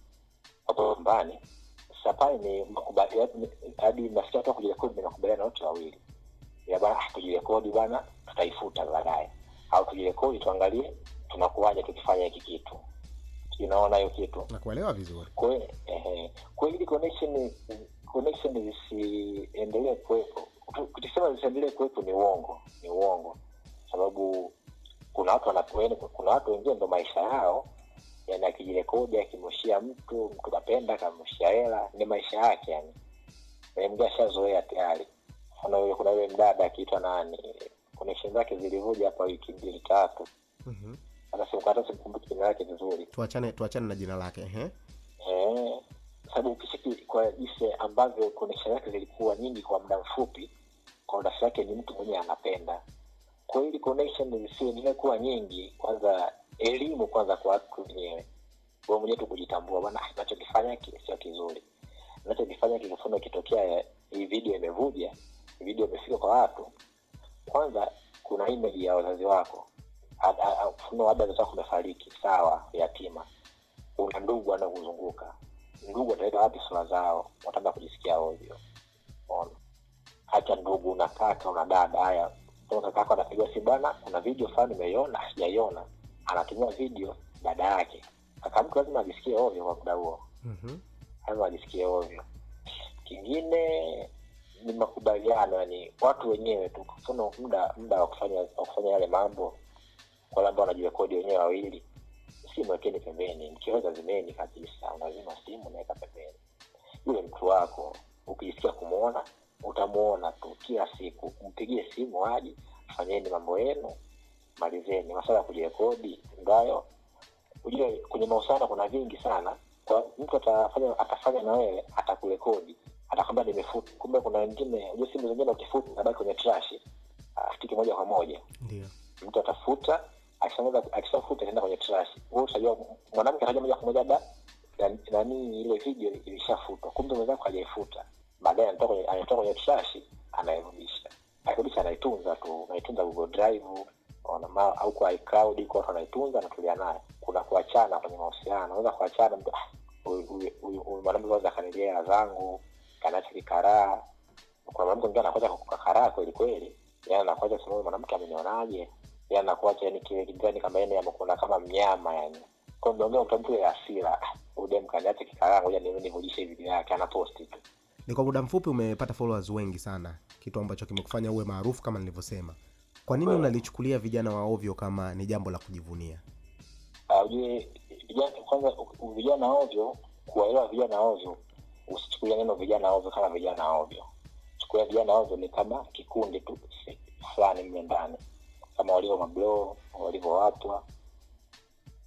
Hapo nyumbani sasa pale ni hadi nafikia hata kujirekodi ni makubaliano wote wawili ya bana ah, tujirekodi bana tutaifuta baadaye. Au tujirekodi tuangalie tunakuwaje tukifanya hiki kitu. Unaona hiyo kitu? Nakuelewa vizuri. Kwa eh, kwa ili connection connection zisiendelee kuwepo. Tukisema zisiendelee kuwepo ni uongo ni uongo. Sababu kuna watu wana- yaani kuna watu wengine ndo maisha yao yani akijirekodi akimrushia mtu mtu kapenda akamrushia hela ni maisha yake yani. Eh, mwingine ashazoea tayari. Kuna yule- kuna yule mdada akiitwa nani connection zake zilivuja hapa wiki mbili tatu. Mm-hmm. hata siku- hata sikumbuki jina lake vizuri. Tuachane tuachane na jina lake ehe. Eh, sababu ukishiki kwa jinsi ambavyo connection zake zilikuwa nyingi kwa muda mfupi kwa dasi yake ni mtu mwenyewe anapenda kwa ili connection zisiendelee kuwa nyingi. Kwanza elimu kwanza kwa watu wenyewe wewe mwenyewe tu kujitambua bwana ah, nachokifanya sio kizuri. Nachokifanya kikifuna ikitokea hii video imevuja video imefika kwa watu. Kwanza kuna image ya wazazi wako. Mfano labda wazazi wako umefariki sawa yatima. Una ndugu anakuzunguka, ndugu ataweka wapi sura zao? Wataanza kujisikia ovyo. Hata ndugu una kaka una dada haya Kama kakako anapiga si bwana kuna video fulani nimeiona sijaiona. Anatumia video dada yake. Kaka lazima ajisikie ovyo kwa muda huo. Mm-hmm. lazima ajisikie ovyo. Kingine ni makubaliano yani watu wenyewe tu. Mfano muda muda wa kufanya wa kufanya yale mambo kwa wale ambao wanajirekodi wenyewe wawili simu wekeni pembeni. Mkiweza zimeni kabisa unazima simu unaweka pembeni. Yule mtu wako ukijisikia kumwona utamuona tu kila siku. Mpigie simu aje fanyeni mambo yenu malizeni. Masala ya kujirekodi ndayo ujue kwenye mahusiano kuna vingi sana. Kwa mtu atafanya atafanya na wewe atakurekodi atakwambia nimefuta kumbe kuna wengine ujue simu zingine ukifuta nabaki kwenye trash. Afutiki moja kwa moja. Ndio mtu atafuta akishafuta itaenda kwenye trash. Wewe utajua mwanamke atajua moja kwa moja da nani ile video ilishafutwa kumbe mwenzako hajaifuta baadaye anatoka kwenye anatoka kwenye trash anairudisha. Akirudisha anaitunza tu anaitunza google drive au kwa icloud iko watu anaitunza anatulia naye kuna kuachana kwenye mahusiano unaweza kuachana "Ah, mwanamke kwanza akanilea hela zangu kanacha kikaraa. Kuna mwanamke mwingine anakuja kukakaraa kweli kweli. Yani anakuacha sema mwanamke amenionaje? Yani anakuacha yani kile gani kama yeye amekuona kama mnyama yani. Kwa mdomo mtu mtu ya hasira udem kaniache kikaraa ngoja niwe nivulishe video yake anaposti tu ni kwa muda mfupi umepata followers wengi sana. Kitu ambacho kimekufanya uwe maarufu kama nilivyosema. Kwa nini unalichukulia vijana wa ovyo kama ni jambo la kujivunia? Ah, ujue vijana kwanza vijana ovyo kuwaelewa vijana ovyo usichukulia neno vijana ovyo kama vijana ovyo. Chukulia vijana ovyo ni kama kikundi tu fulani mle ndani. Kama walivyo mablo, walivyo watwa,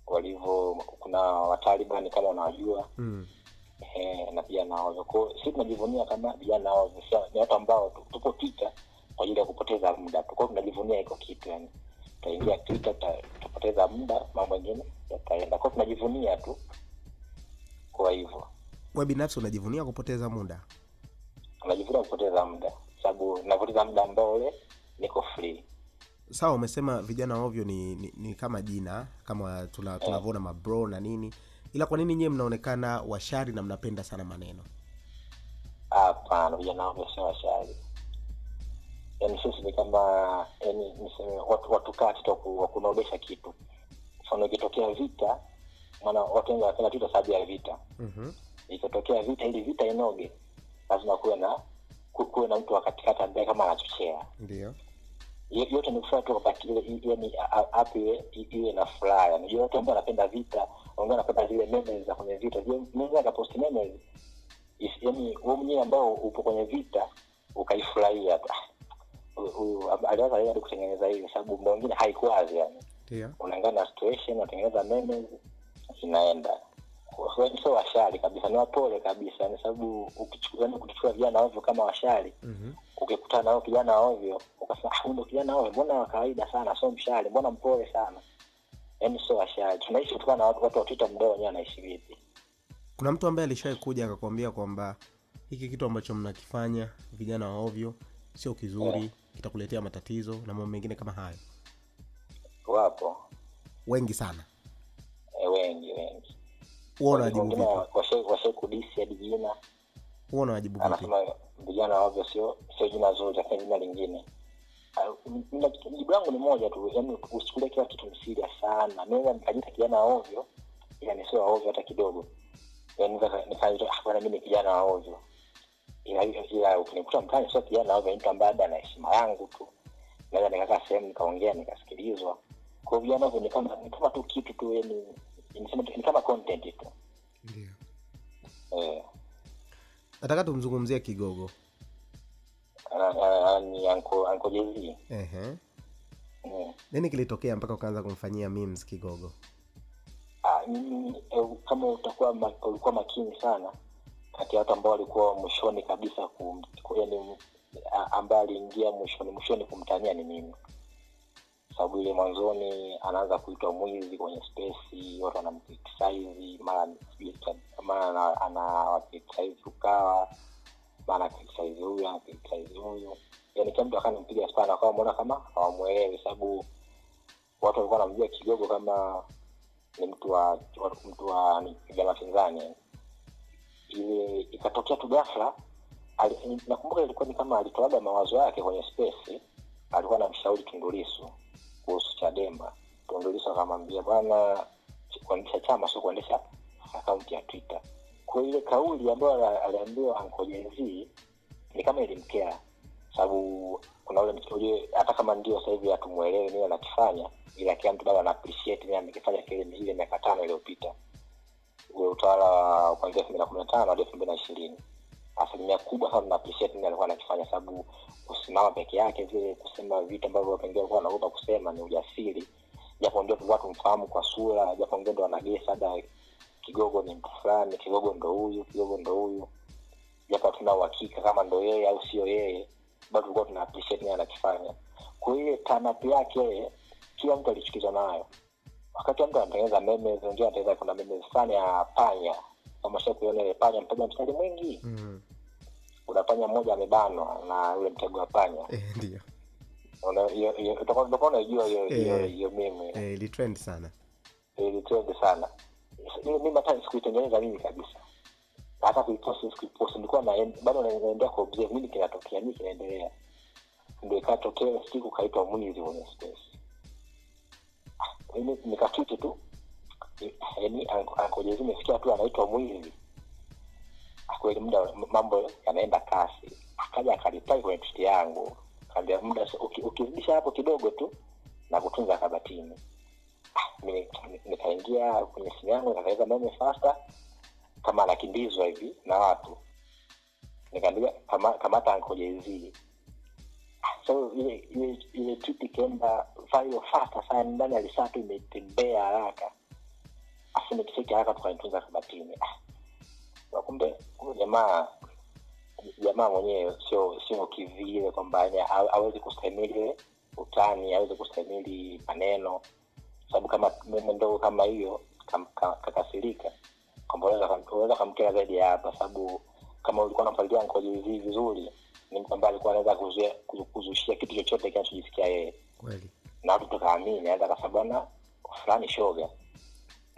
walivyo kuna watalibani kama unawajua. Mm. Eh, na vijana ovyo kwao si tunajivunia kama vijana ovyo ni watu ambao tu- tupo twitter kwa ajili ya kupoteza muda tu. Kwao tunajivunia iko kitu yani. Tutaingia twitter tutapoteza muda mambo mengine yataenda. Kwao tunajivunia tu kwa hivyo. We binafsi unajivunia kupoteza muda? Unajivunia kupoteza muda. Sababu napoteza muda ambao ule niko free. Sawa umesema vijana ovyo ni, ni, ni kama jina kama tuna- tunavyoona mabro na nini ila kwa nini nyiwe mnaonekana washari na mnapenda sana maneno? Hapana vijana wangu sio washari. Yaani sisi ni kama yaani niseme watu, watu kati waku- kitu. Mfano ikitokea vita maana watu wengi wanapenda tu sababu ya vita. Mm-hmm. ikitokea vita ili vita inoge lazima kuwe na kuwe na mtu wa katikati ambaye kama anachochea. Ndio yote ni kufanya tu wakati ile i- yani app iwe na furaha. Yani unajua watu ambao wanapenda vita wengine wanapenda zile memes za kwenye vita. Je mwenyewe akaposti memes? Yani wewe mwenyewe ambao upo kwenye vita ukaifurahia Ah, huyu- alianza yeye kutengeneza hivi sababu muda mwingine haikuwazi yani. Ndio. Unaangana na situation unatengeneza memes inaenda Kwa hiyo sio washari kabisa ni wapole kabisa yani sababu ukichukua vijana ovyo kama washari mm-hmm. ukikutana nao kijana ovyo ukasema "Ah, ndo kijana ovyo mbona wa kawaida sana sio mshari mbona mpole sana? Yaani sio washari tunaishi kutokana na watu, watu wa twitter mdao wenyewe anaishi vipi? Kuna mtu ambaye alishawai kuja akakwambia kwamba hiki kitu ambacho mnakifanya vijana wa ovyo sio kizuri kitakuletea matatizo na mambo mengine kama hayo. Wapo. Wengi sana. E, wengi wengi huwa unawajibu vipi? washai kudisi hadi jina huwa unawajibu vipi? Anasema vijana wavyo sio sio jina zuri lakini jina lingine. Jibu langu ni moja tu yani usichukulie kila kitu msiria sana. Naweza nikajita kijana waovyo ila nisio waovyo hata kidogo. Yani nikaita "Ah, mi ni kijana waovyo ila ukinikuta mtani sio kijana waovyo ni mtu ambaye labda ana heshima yangu tu. Naweza nikakaa sehemu nikaongea nikasikilizwa. Kwa vijana ovyo ni kama tu kitu tu yani ni kama content tu. Ndio. Eh. Nataka tumzungumzie kigogo. Ni anko anko jezi Ehe. mm. nini kilitokea mpaka ukaanza kumfanyia memes kigogo? Ah, mimi, eh, kama utakuwa ma, ulikuwa makini sana kati ya watu ambao walikuwa mwishoni kabisa kum, ku- yani ambaye aliingia mwishoni mwishoni kumtania ni mimi sababu ile mwanzoni anaanza kuitwa mwizi kwenye spesi watu wanamkritisize mara mara ana- anawakritisize ukawa mara akritisize huyu anakritisize huyu. Yani kila mtu akanampiga spana akawa mwona kama hawamwelewi sababu watu walikuwa wanamjua kidogo kama ni mtu wa mtu wa ni vyama pinzani ile ikatokea tu ghafla nakumbuka ilikuwa ni kama alitoaga mawazo yake kwenye spesi, alikuwa anamshauri tundulisu kuhusu chadema. Tundulisu akamwambia bwana kuendesha chama sio kuendesha akaunti ya twitter. Kwa ile kauli ambayo ali- aliambiwa ankojezi ni kama ilimkea, sababu kuna ule mtu hata kama ndio sasa hivi hatumwelewi nini anakifanya ila kila mtu bado ana nini amekifanya kile ile miaka tano iliyopita. Ule utawala wa kuanzia elfu mbili na kumi na tano hadi elfu mbili na ishirini asilimia kubwa sana tuna appreciate nini alikuwa anakifanya sababu kusimama peke yake vile kusema vitu ambavyo pengine alikuwa anaogopa kusema ni ujasiri. Japo ndio tulikuwa tumfahamu kwa sura japo ndio ndo hata kigogo ni mtu fulani kigogo ndo huyu kigogo ndo huyu. Japo hatuna uhakika kama ndo yeye au sio yeye bado tulikuwa tuna appreciate nini anakifanya. Kwa hiyo tanap yake kila mtu alichukizwa nayo. Wakati mtu anatengeneza meme wengine anatengeneza kuna meme fulani ya panya kama sha panya mstari mwingi. Mm. panya mmoja amebanwa na ule mtego wa panya. Eh, ndio. Una- utakuwa unaijua hiyo Eh. eh, ilitrend sana. Ilitrend sana. Mimi hata sikuitengeneza mimi kabisa. Hata kuipost siwezi nilikuwa bado na- naendelea kuobserve nini kinatokea nini kinaendelea. Ndio ikatokea siku kaitwa mwizi kwenye space nikatwiti tu yaani ankojezi zimefikia tu anaitwa mwizi kweli muda mambo yanaenda kasi. Akaja akaripai kwenye twiti yangu. Kaambia muda ukizidisha hapo kidogo tu na kutunza kabatini Ah, nikaingia kwenye simu yangu nikaweka meme fasta kama anakimbizwa hivi na watu. Nikaambia kama, kamata ankojezii so ile ile ile tweet fasta sana ndani ya imetembea haraka afu nikiseki haraka tukanitunza kabatini ah, kumbe kumbe jamaa jamaa mwenyewe sio sio kivile kwamba ha- kustahimili utani hawezi kustahimili maneno sababu kama meme ndogo kama hiyo kakasirika kwamba unaweza kamkera zaidi hapa sababu kama ulikuwa unamfuatilia nkojizii vizuri ni mtu ambaye alikuwa anaweza kuzushia kitu chochote kinachojisikia yeye na watu tukaamini anaweza kasabana fulani shoga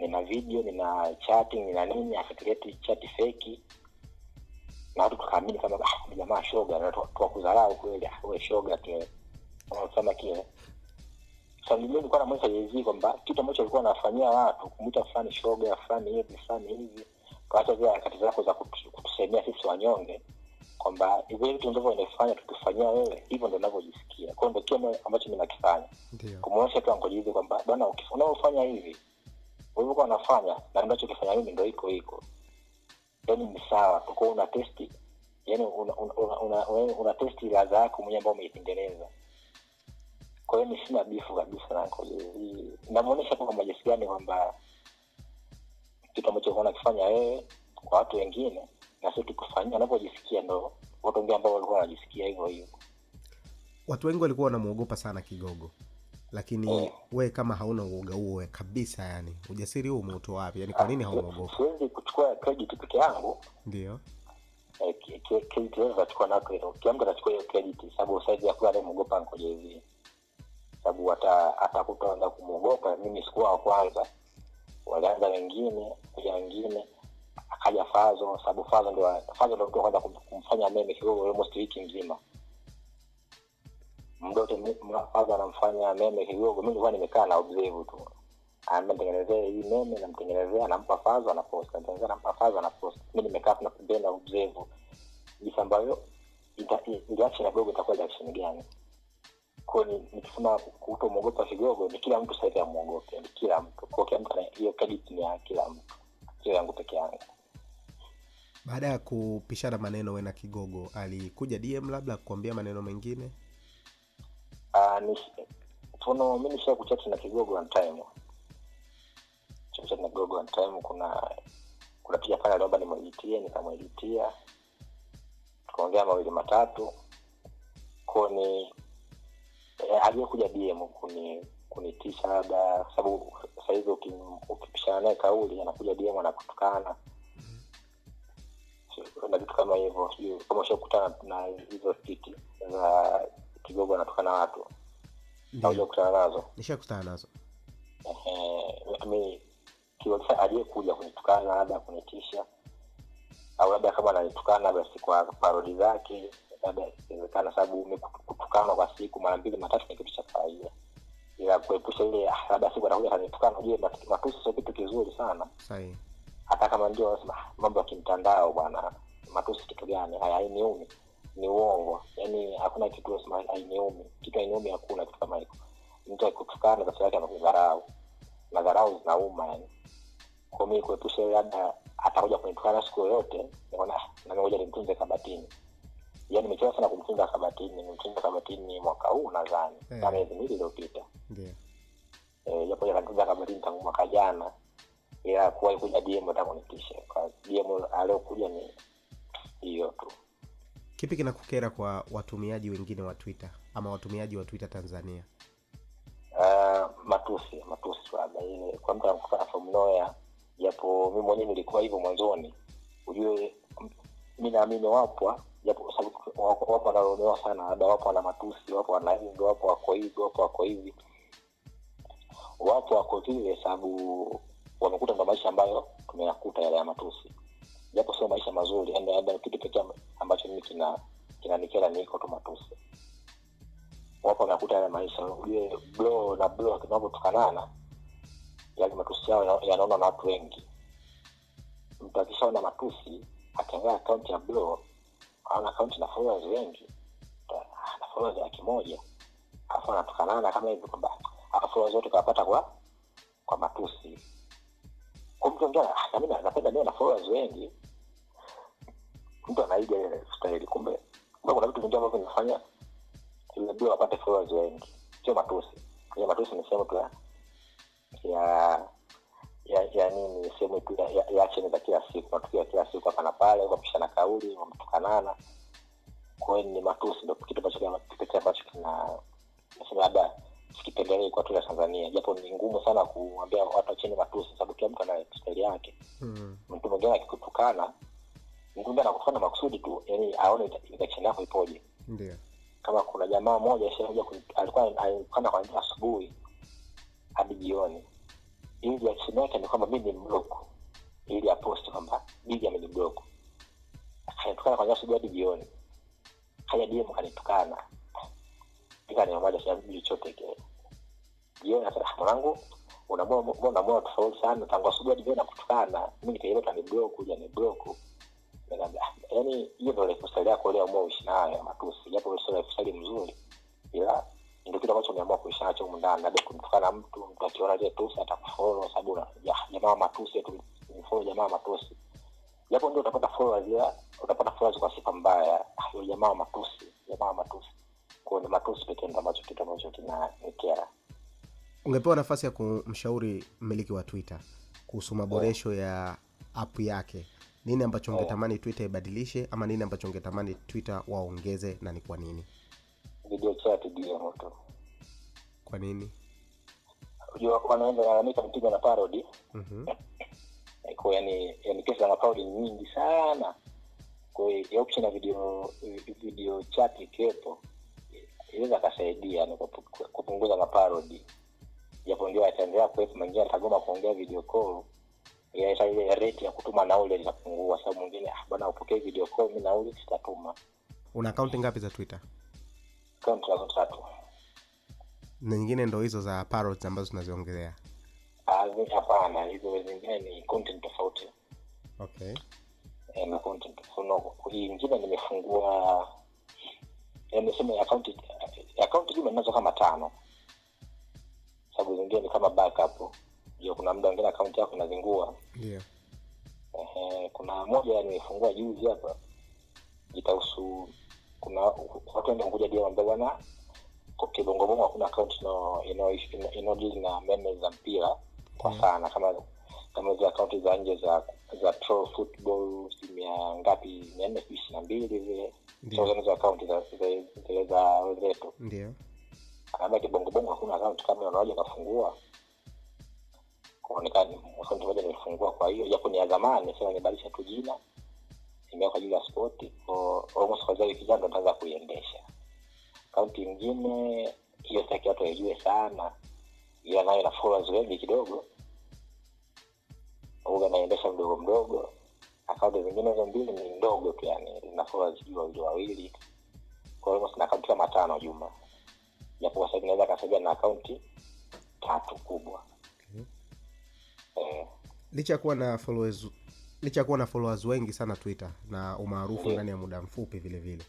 nina video nina chatting nina nini akakreti chati feki na watu tukaamini kama ah, jamaa shoga na tuwakudharau kweli ah, we shoga unasema kile. So mimi nilikuwa namwonyesha kwamba kitu ambacho alikuwa anafanyia watu kumwita fulani shoga fulani hivi fulani hivi kaacha zile harakati zako za kutusemea sisi wanyonge kwamba hivyo vitu ndivyo inafanya tukifanyia wewe hivyo ndo navyojisikia kwao ndo kile ambacho mi nakifanya. Kumwonyesha tu angojizi kwamba bana unaofanya hivi ulivyokuwa unafanya na ninachokifanya mimi ndo iko iko. Yani ni sawa tukuwa una testi yani una, una, una, una, una, una testi ladha yako mwenyewe ambao umeitengeneza. Kwa hiyo sina bifu kabisa na namwonyesha tu kwamba jinsi gani kwamba kitu ambacho unakifanya wewe kwa watu wengine na sio tukufanyia wanavyojisikia ndo watu wengine ambao walikuwa wanajisikia hivyo hivyo. Watu wengi walikuwa wanamwogopa sana kigogo lakini Eh. we kama hauna uoga huo kabisa yani ujasiri huu umeutoa wapi? Yani kwa nini haumwogopa siwezi kuchukua credit peke yangu. Ndio. Eh, credit yote atachukua nako hiyo kila mtu atachukua hiyo credit sababu saizi hakuna anayemwogopa nkoja hivi sababu hata hata kumwogopa mimi sikuwa wa kwanza. Walianza wengine kuja wengine akaja fazo. Sababu fazo ndo fazo ndo mtu wa kwanza kumfanya meme kidogo almost wiki nzima mdote fazo anamfanya meme kidogo mi nilikuwa nimekaa na observe tu. Amtengenezea hii meme namtengenezea anampa fazo anapost namtengenezea anampa fazo anapost mi nimekaa tuna pembeni na observe jinsi ambayo reaction ya gogo itakuwa reaction gani. Ko nikisema kutomwogopa kigogo ni kila mtu sahivi amwogope. Ni kila mtu. Ko kila mtu hiyo credit ni ya kila mtu. Sio yangu peke yangu. Baada ya kupishana maneno we na kigogo alikuja dm labda kuambia maneno mengine Ah, tuno mi nisha kuchati na kigogo one na kigogo one kuna kuna pia pale aliomba nimweditie nikamweditia tukaongea mawili matatu. Ko ni eh, aliyekuja dm kuni kunitisha labda sababu sahizi ukipishana naye kauli anakuja dm anakutukana. Na vitu kama hivyo sijui kama ushakutana na hizo titi za kigogo anatukana watu. Ndio. Aujakutana nazo. Nishakutana nazo. Mi kiwasa aliyekuja kunitukana labda kunitisha au labda kama ananitukana basi kwa parodi zake labda inawezekana sababu kutukanwa kwa siku mara mbili matatu ni kitu cha kawaida. Ila kuepusha ile ah, labda siku atakuja kanitukana ujue matusi sio kitu kizuri sana. Sahi hata kama ndio "Ah, mambo ya kimtandao bwana matusi kitu gani haya hainiumi ni uongo yani hakuna kitu hainiumi kitu hainiumi hakuna kitu kama hiko mtu akikutukana basi yake anakudharau. Na dharau zinauma yani kwa mi kuepusha labda atakuja kunitukana siku yoyote naona "Ah, na mimi ngoja nimtunze kabatini. Yaani nimechoka sana kumtunza kabatini. Nimtunza kabatini mwaka huu nadhani. Yeah. na miezi miwili iliyopita. Yeah. e, japo yakatuza kabatini tangu mwaka jana ila kuwahi kuja dm hata kwa dm aliokuja ni hiyo tu kipi kinakukera kwa watumiaji wengine wa twitter ama watumiaji wa twitter tanzania? Uh, matusi matusi labda ile kwa mtu anakuta from japo mi mwenyewe nilikuwa hivyo mwanzoni. Ujue mi naamini wapwa japo wapo wapo sana labda wapo wana matusi wapo wana hivi wapo wako hivi wapo wako hivi. Wapo wako vile sababu wamekuta ndo maisha ambayo tumeyakuta yale ya matusi japo sio maisha mazuri labda kitu pekee ambacho mimi kina kinanikera ni tu matusi. Wapo wanakuta yale maisha ujue blo na blo kinavyotukanana yale matusi yao yanaona na watu wengi. Mtu akishaona matusi akiangaa akaunti ya blo aona akaunti na followers wengi na followers laki moja. Alafu anatukanana kama hivi kwamba followers wote kawapata kwa kwa matusi kwa mtu ongea ah, na mimi napenda niwe na followers wengi. Mtu anaiga ile staili kumbe kumbe kuna vitu vingi ambavyo vinafanya ile blo apate followers wengi. Sio matusi. Ile matusi ni sehemu tu ya ya ya, nini sehemu tu ya, ya, ya za kila siku. Matukio ya kila siku hapa na pale wapishana kauli wamtukanana kwa hiyo ni matusi ndo kitu ambacho kitu ambacho kina labda sikipendelei kwa tu tanzania. Japo ni ngumu sana kuambia watu acheni matusi sababu kila mtu ana staili yake. Mm. mtu mwingine akikutukana mtu mwingine anakutukana makusudi tu yani aone reaction yako ipoje. Ndio. Kama kuna jamaa moja shakuja alikuwa alikana kwanzia asubuhi hadi jioni. Ili reaction yake ni kwamba mi ni mbloko ili aposti kwamba bigi amenibloku akanitukana kwanzia asubuhi hadi jioni. Kaja dm kanitukana ikaniamaja siambii chochote kile jioni na "Ah, mwanangu unamua moyo tofauti sana. Tangu asubuhi hadi jioni nakutukana. Mimi nikaileta ni block kuja ni block nikamwambia yaani hiyo ndio lifestyle yako leo amua uishi nayo ya matusi. Japo sio lifestyle mzuri ila ndio kitu ambacho umeamua kuishi nacho huko ndani. Labda kumtukana mtu mtu akiona ile tusi atakufollow sababu jamaa matusi tu follow jamaa matusi. Japo ndio utapata followers ila utapata followers kwa sifa mbaya. Ah, yule jamaa matusi jamaa matusi kwa matusi pekee ndo ambacho kitu ambacho kinanikera. Ungepewa nafasi ya kumshauri mmiliki wa twitter kuhusu maboresho ya app yake. Nini ambacho ungetamani twitter ibadilishe ama nini ambacho ungetamani twitter waongeze na ni kwa nini? Video chat ndio moto. kwa nini? Unajua wanaenda lalamika mpiga na parody. Mm-hmm. kwa yani yani kesi za parody nyingi sana. Kwa hiyo option ya video video chat ikiwepo inaweza akasaidia ni kupu- kupunguza maparodi japo ndio ataendelea kuwepo mwingine atagoma kuongea video call. Ile rate ya kutuma nauli itapungua sababu mwingine ah, bwana upokee video call mi nauli sitatuma. Una akaunti ngapi za twitter? Kaunti nazo tatu na nyingine ndo hizo za parrots ambazo tunaziongelea. Ah, hapana hizo zingine ni content tofauti. Okay. Eh, na content tofauti hii ingine nimefungua eh, niseme akaunti akaunti jumla ninazo kama tano. Sababu zingine ni kama backup. Ndio kuna muda wengine akaunti yako inazingua. Yeah. Kuna moja nimefungua juzi hapa. Itahusu kuna watu wengi wamekuja dia ambao bwana kibongobongo hakuna akaunti inaodili na meme za mpira kwa yeah. sana. Kama kama hizo akaunti za nje za za pro football mia ngapi mia nne ishiri na mbili zile so hizo akaunti za wenzetu ndio. Anaambia kibongobongo hakuna akaunti kama unawaja kafungua kuonekana akaunti moja nimefungua kwa hiyo japo ni ya zamani sema nibadilisha tu jina nimeweka kwa ajili ya spoti almost kwanzia wiki ijayo ndo nitaanza kuiendesha. Akaunti ingine hiyo sitaki watu waijue sana ila nayo na followers wengi kidogo. Uga naendesha mdogo mdogo akaunti zingine hizo mbili ni ndogo tu yani zina followers juu wawili. Wawili kwa almost na akaunti kama tano juma japo sasa naweza kasaidia na akaunti tatu kubwa. Okay. eh, licha ya kuwa na followers licha ya kuwa na followers wengi sana twitter na umaarufu ndani ya muda mfupi vile vile.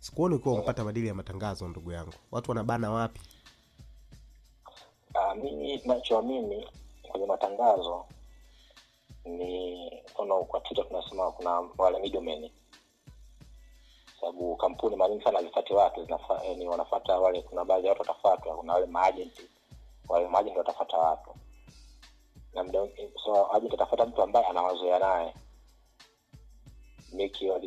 Sikuoni ukiwa umepata madili ya matangazo ndugu yangu. Watu wanabana wapi? Uh, mimi nachoamini kwenye matangazo ni mfano kwa twitter tunasema kuna wale middlemen. Sababu kampuni mara nyingi sana hazifati watu zinafa, eh, ni wanafata wale kuna baadhi ya watu watafatwa kuna wale maajenti wale maajenti watafata watu. Na mda so agent atafata mtu ambaye anawazoea naye.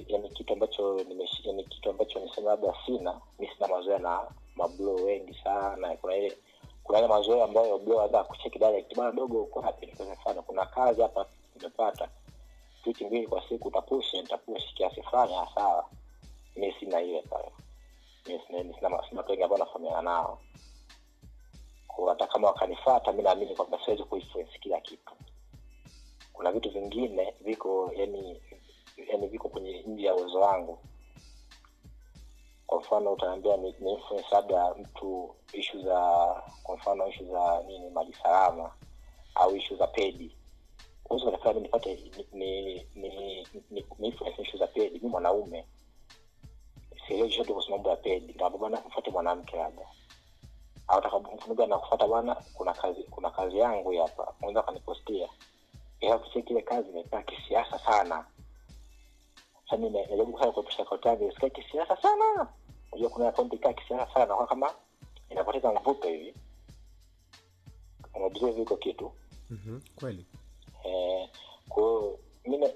Yani kitu ambacho yani kitu ambacho nisema labda sina mi sina mazoea na mablo wengi sana. Kuna ile kuna ile mazoea ambayo blo anza kucheki direct bwana dogo uko wapi? Mfano kuna kazi hapa nimepata wiki mbili kwa siku utapush nitapush kiasi fulani ah, sawa. Mi sina ile pale. Sina ambao nafamiana nao. Hata kama wakanifata mi naamini kwamba siwezi kuinfluence kila kitu. Kuna vitu vingine viko yani yani viko kwenye nje ya uwezo wangu. Kwa mfano utaambia ni, ni influence labda mtu ishu za kwa mfano ishu za nini maji salama au ishu za pedi uwezi kanafanya mi nipate ni, ni, ni, ishu za pedi mi mwanaume. Sielewi chochote kuhusu mambo ya pedi. Naomba bwana mfuate mwanamke labda. Au takafunga na kufuata bwana kuna kazi kuna kazi yangu hapa. Unaweza kanipostia ila kusikia ile kazi imekaa kisiasa sana. Sasa mimi najaribu kufanya kuepusha akaunti yangu isikae kisiasa sana. Unajua kuna akaunti ikaa kisiasa sana kwa kama inapoteza mvuto hivi. Unaobserve iko kitu. Mm-hmm. kweli eh, kwa hiyo mimi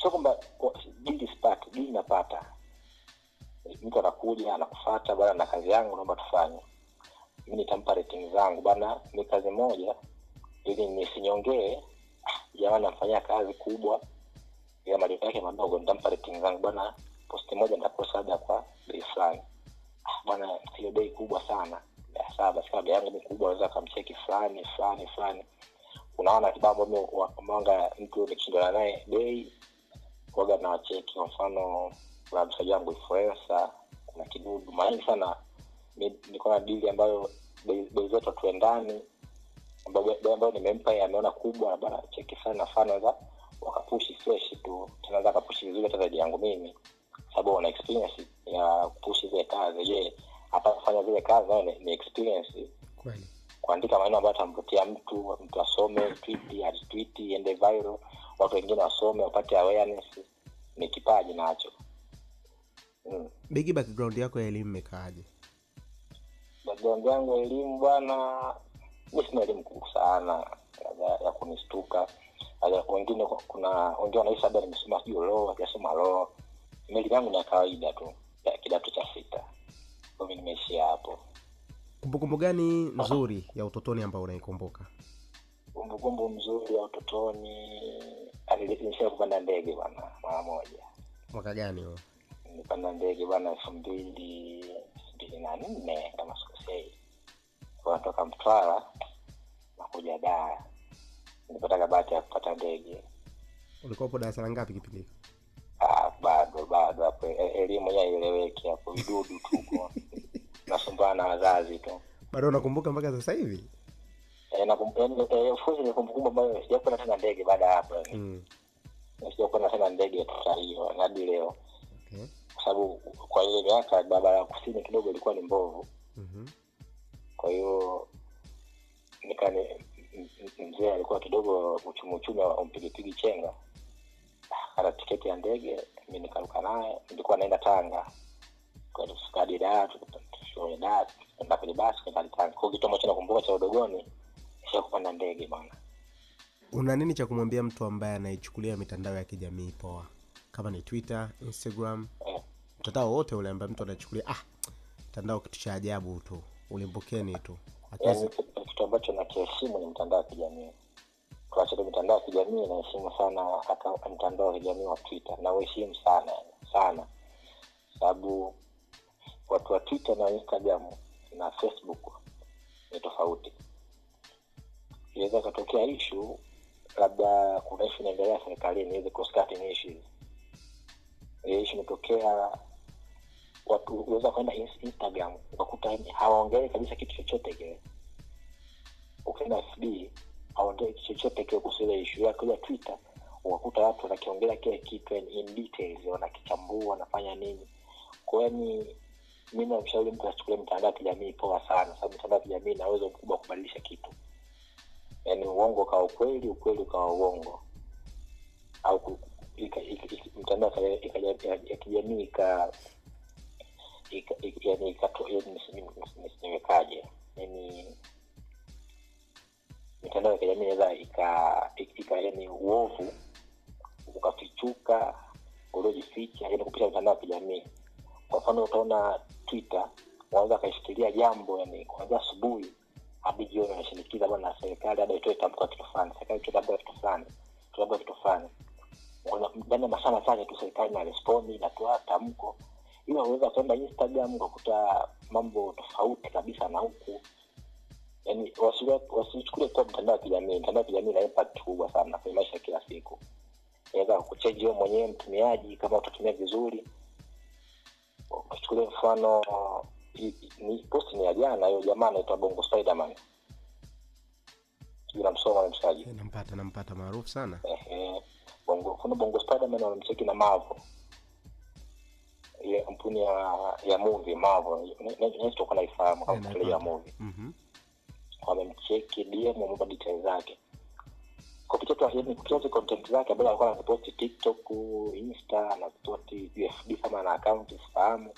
sio kwamba kwa- dili sipati dili napata. Mtu anakuja anakufata bana na kazi yangu naomba tufanye. Mi nitampa rating zangu. Bana ni kazi moja ili nisinyongee. Jamani namfanyia kazi kubwa. Ya malipo yake madogo nitampa rating zangu. Bana posti moja nitakosa labda kwa bei fulani. Bana bwana bei kubwa sana. Ya basi kama yangu ni kubwa naweza kamcheki fulani fulani fulani unaona sababu mwanga mtu nikishindana naye bei waga na wacheki kwa mfano kuna msaji wangu influencer kuna kidudu mara sana niko dili ambayo bei zetu hatuendani bei ambayo nimempa ameona kubwa labda cheki sana sana za wakapushi fresh tu tunaweza za kapushi vizuri hata zaidi yangu mimi sababu wana experience ya kupushi zile kazi. Je hata kufanya zile kazi nayo ni experience? Kweli kuandika maneno ambayo atamvutia mtu mtu asome tweet atitweet iende viral watu wengine wasome wapate awareness. Ni kipaji nacho. Mm. bigi background yako ya elimu imekaaje? Background yangu ya elimu bwana mi sina elimu kubwa sana ya, ya kunistuka. Wengine kuna wengine wanaishi labda nimesoma sijui loo sijasoma loo Mi elimu yangu ni ya kawaida tu kidato cha sita. Kwa hivyo nimeishia hapo kumbukumbu gani nzuri ya utotoni ambao unaikumbuka? Kumbukumbu mzuri ya utotoni nilisha kupanda ndege bwana mara moja. Mwaka gani huo? Nilipanda ndege bwana elfu mbili elfu mbili na nne kama sikosei. Wanatoka mtwara nakuja daa nilipata bahati ya kupata ndege. Ulikuwa upo darasa la ngapi kipindi ah, bado bado hapo e- elimu ya ieleweki hapo vidudu tuko nasumbana na wazazi tu. Bado unakumbuka mpaka sasa hivi? Eh, yaani, of course ni kumbukumbu ambayo sijakwenda tena ndege baada ya hapo. Mm. tena ndege hiyo hadi leo. Okay. kwa sababu kwa ile miaka barabara ya kusini kidogo ilikuwa ni mbovu. Mm-hmm. kwa hiyo nikani mzee alikuwa kidogo uchumi uchumi umpigipigi chenga. Ana tiketi ya ndege mi nikaruka naye nilikuwa naenda tanga. Kwa tukaenda kwenye basi tanga kwao kitu ambacho nakumbuka cha udogoni kupanda ndege bwana. Una nini cha kumwambia mtu ambaye anaichukulia mitandao ya kijamii poa? Kama ni twitter instagram Eh, mtandao wote ule ambaye mtu anachukulia ah mtandao kitu cha ajabu tu ulimbukeni tu. Yaani Akizi, kitu ambacho nakiheshimu ni mtandao wa kijamii. Tuachete mitandao ya kijamii naheshimu sana mtandao wa kijamii wa twitter. Nauheshimu sana sana. Sababu watu wa twitter na instagram na facebook ni tofauti. Iweza ikatokea ishu labda kuna ishu inaendelea serikalini issues. Ishu imetokea watu uweza kwenda instagram ukakuta yani hawaongelei kabisa kitu chochote kile. Ukienda fb hawaongei kitu chochote kile kuhusu ishu ya twitter ukakuta watu wanakiongelea kile kitu in details wanakichambua wanafanya nini. Kwa hiyo yani mi namshauri mtu achukulia mitandao ya kijamii poa sana sababu mitandao ya kijamii ina uwezo mkubwa wa kubadilisha kitu. Yaani uongo ukawa ukweli ukweli ukawa uongo. Au mtandao ya kijamii ika yaani yaani niwekaje? Yani mitandao ya kijamii inaweza ika yani uovu ukafichuka uliojificha yani kupitia mitandao ya kijamii. Kwa mfano utaona twitter wanaweza akaishikilia jambo yani kuanzia asubuhi hadi jioni wanashinikiza bwana serikali labda itoe tamko kitu fulani serikali itoe tamko la kitu fulani tamko kitu fulani. Ndani ya masaa machache tu serikali na respondi inatoa tamko. Ila unaweza kwenda instagram ukakuta mambo tofauti kabisa na huku. Yani wasichukulie kuwa mtandao wa kijamii mtandao wa kijamii na impact kubwa sana kwenye maisha kila siku. Inaweza kuchenji wewe mwenyewe mtumiaji kama utatumia vizuri uchukulie mfano ni posti ni ya jana hiyo jamaa anaitwa bongo spiderman. Sijui namsoma mchaji Eh, nampata nampata maarufu sana. Ehe, bongo kuna bongo spiderman wanamcheki na mavo ile kampuni ya ya movie toka naifahamu kama Eh, ya movie. Mhm. wamemcheki dm wamempa details zake kupitia tu yani kupitia hizo content zake ambazo alikuwa anaziposti tiktok insta anaziposti ufb kama ana akaunti sifahamu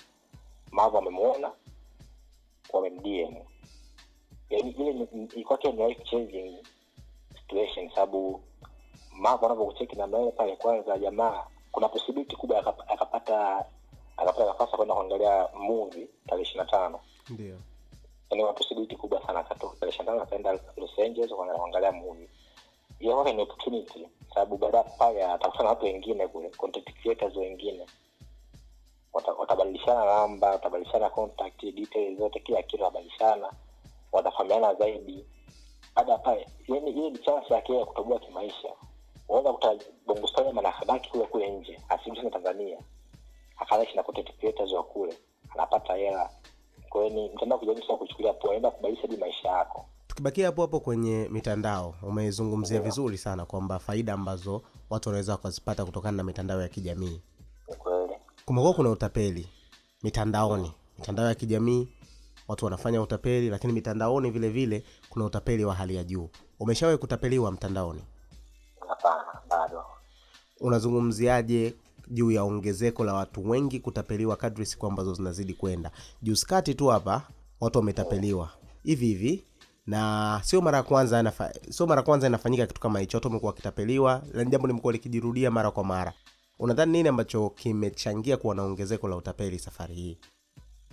mavo amemwona wamemdm yani ile ilikuwa tu ni life changing situation sababu mavo anavyokucheki namna ile pale kwanza jamaa kuna posibiliti kubwa akapata akapata nafasi kwenda kuangalia muvi tarehe ishiri na tano. Ndio. Yani kuna posibiliti kubwa sana tarehe ishiri na tano akaenda los angeles kuangalia- kuangalia kwake ni opportunity sababu baada pale atakutana na watu wengine kule content creators wengine. Watabadilishana namba watabadilishana contact details zote kila kitu watabadilishana watafahamiana zaidi. Baada pale yani ile ni chance yake ya kutoboa kimaisha. Unaweza kuta bongo spiderman akabaki kule kule nje asirudi tanzania akanaishi na content creators wa kule anapata hela. Kwa hiyo ni mtandao kijamii kuchukulia poa enda kubadilisha maisha yako tukibakia hapo hapo kwenye mitandao umezungumzia vizuri sana kwamba faida ambazo watu wanaweza wakazipata kutokana na mitandao ya kijamii. Kumekuwa kuna utapeli mitandaoni. Mitandao ya kijamii watu wanafanya utapeli lakini mitandaoni vile vile kuna utapeli wa hali ya juu. Umeshawahi kutapeliwa mtandaoni? Hapana bado. Unazungumziaje juu ya ongezeko la watu wengi kutapeliwa kadri siku ambazo zinazidi kwenda? Juskati tu hapa watu wametapeliwa. Hivi hivi na sio mara kwanza sio mara kwanza inafanyika kitu kama hicho. Watu wamekuwa wakitapeliwa na jambo limekuwa likijirudia mara kwa mara. Unadhani nini ambacho kimechangia kuwa na ongezeko la utapeli safari hii?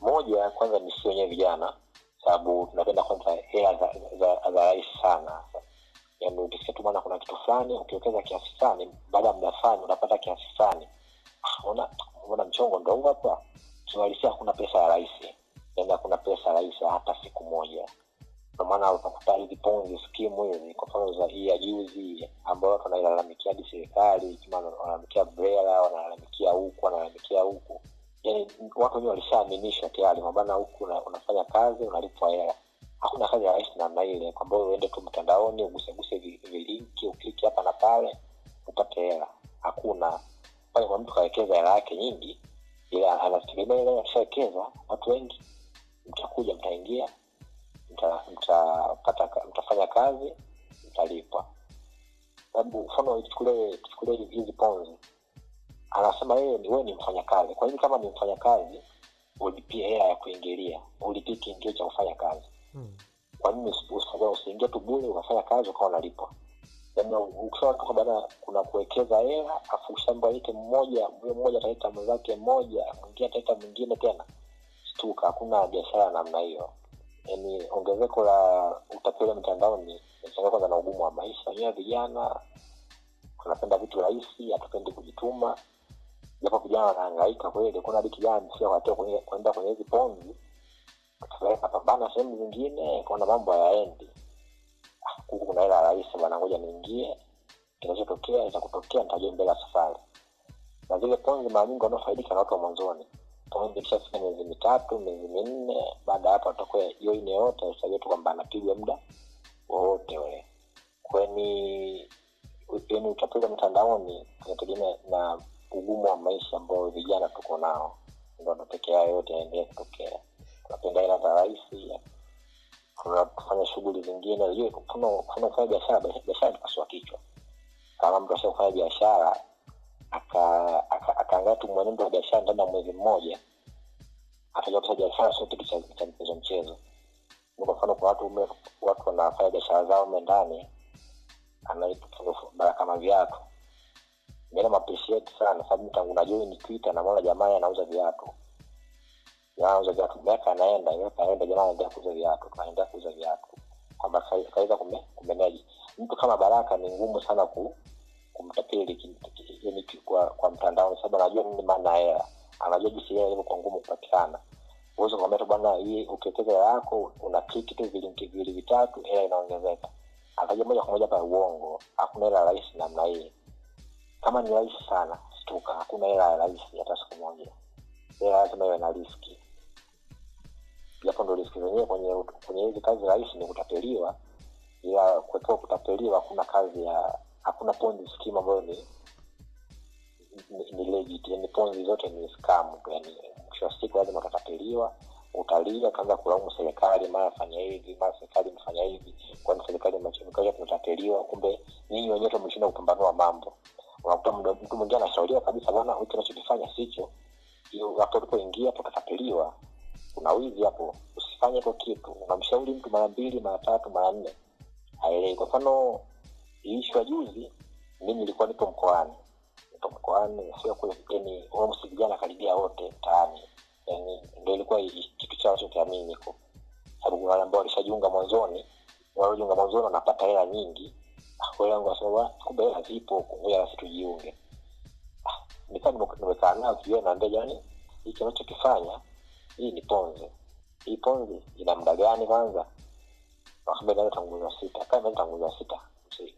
Moja kwanza ni sisi wenyewe vijana sababu tunapenda kwanza hela za, za, za rahisi sana. Yaani ukisikia tu bwana kuna kitu fulani ukiwekeza kiasi fulani baada ya muda fulani unapata kiasi fulani. Ah, una una mchongo ndo hapa. Kiuhalisia hakuna pesa ya rahisi. Yaani hakuna pesa rahisi hata siku moja ndio utakuta hizi ponzi skimu hizi kwa mfano za hii ya ambayo watu wanailalamikia hadi serikali wanalalamikia brela wanalalamikia huku wanalalamikia huku. Yani watu wenyewe walishaaminishwa tayari mabana huku una, unafanya kazi unalipwa hela. Hakuna kazi ya rahisi namna ile kwamba uende tu mtandaoni uguseguse vilinki ukliki hapa na pale upate hela. Hakuna. Pale kwa mtu kawekeza hela yake nyingi ila anategemea ile ashawekeza watu wengi. Mtakuja mtaingia mta- mtapata mtafanya kazi mtalipwa sababu mfano tuchukulie hizi ponzi anasema yeye ni wewe ni mfanyakazi kwa hivi kama ni mfanyakazi ulipie hela ya kuingilia? Ulipie kiingio cha kufanya kazi. Kwa nini usi- usi- usiingie tu bure ukafanya kazi ukawa unalipwa? Yaani ukisema tu kwamba kuna kuwekeza hela afu shamba aite mmoja huyo mmoja ataleta mwenzake mmoja mwingine ataleta mwingine tena stuka. Hakuna biashara namna hiyo yaani ongezeko la utapeli mtandaoni inachangia kwanza na ugumu wa maisha. Wenyewe vijana tunapenda vitu rahisi hatupendi kujituma. Japo vijana wanahangaika kweli kuna hadi kijana msia watia kuenda kwenye hizi ponzi? Kapambana sehemu zingine kaona mambo hayaendi. Huku kuna hela rahisi bana ngoja niingie. Kinachotokea itakutokea nitajua mbele ya safari. Na zile ponzi mara nyingi wanaofaidika na watu wa mwanzoni ponzi ikishafika miezi mitatu miezi minne. Baada ya hapo atakuwa joine yote utajua tu kwamba anapigwa muda wowote ule. Kweni yani utapeli mtandaoni unategemea na ugumu wa maisha ambao vijana tuko nao. Ndo natokea yote yaendelea kutokea. Tunapenda hela za rahisi tunafanya shughuli zingine. Kufanya biashara biashara tukasua kichwa. Kama mtu asha kufanya biashara akaangaa tu mwenendo wa biashara ndani ya mwezi mmoja. Kwamba biashara sio kitu cha mchezo mchezo. Kwa watu ume, watu wanafanya biashara zao ume ndani anaitwa baraka maviatu mi namappreciate sana sababu tangu najoini twitter namwona jamaa anauza viatu. Anauza viatu miaka anaenda miaka anaenda jamaa anaendelea kuuza viatu anaendelea kuuza viatu. Kwamba kaweza kumeneji mtu kama baraka ni ngumu sana ku kumtapeli kwa kwa mtandao sababu anajua nini maana hela. Anajua jinsi hela ilivyokuwa ngumu kupatikana. Uweze kuambia tu bwana hii ukiwekeza hela yako una kliki tu vilinki viwili vitatu hela inaongezeka. Akaja moja kwa moja pa uongo. Hakuna hela rahisi namna hii. Kama ni rahisi sana stuka. Hakuna hela rahisi hata siku moja. Hela lazima iwe na riski japo ndo riski zenyewe kwenye kwenye hizi kazi rahisi ni kutapeliwa. Ila kuepuka kutapeliwa hakuna kazi ya hakuna ponzi scheme ambayo ni ni, legit. Yani ponzi zote ni scam. Yani mwisho wa siku lazima utatapeliwa utalia utaanza kulaumu serikali mara fanya hivi mara serikali imefanya hivi. Kwani serikali imekaja tunatapeliwa kumbe nyinyi wenyewe tumeshinda kupambanua mambo. Unakuta mtu mwingine anashauriwa kabisa bwana hiki unachokifanya sicho hapo ulipoingia hapo utatapeliwa kuna wizi hapo. Usifanye hicho kitu. Unamshauri mtu mara mbili mara tatu mara nne haelewi. Kwa mfano ya juzi mi nilikuwa nipo mkoani. Nipo mkoani sio kule yani vijana karibia wote mtaani. Yani ndo ilikuwa kitu chao chokiamini sababu kuna wale ambao walishajiunga mwanzoni waliojiunga mwanzoni wanapata hela nyingi. Ah, wangu wasema kumbe hela zipo ngoja basi tujiunge. Ah, nikaa nimekaa nao kijua naambia jani hiki anachokifanya hii ni ponzi. Hii ponzi ina muda gani kwanza? Wakaambia inaanza tangu sita. Kama inaanza tangu sita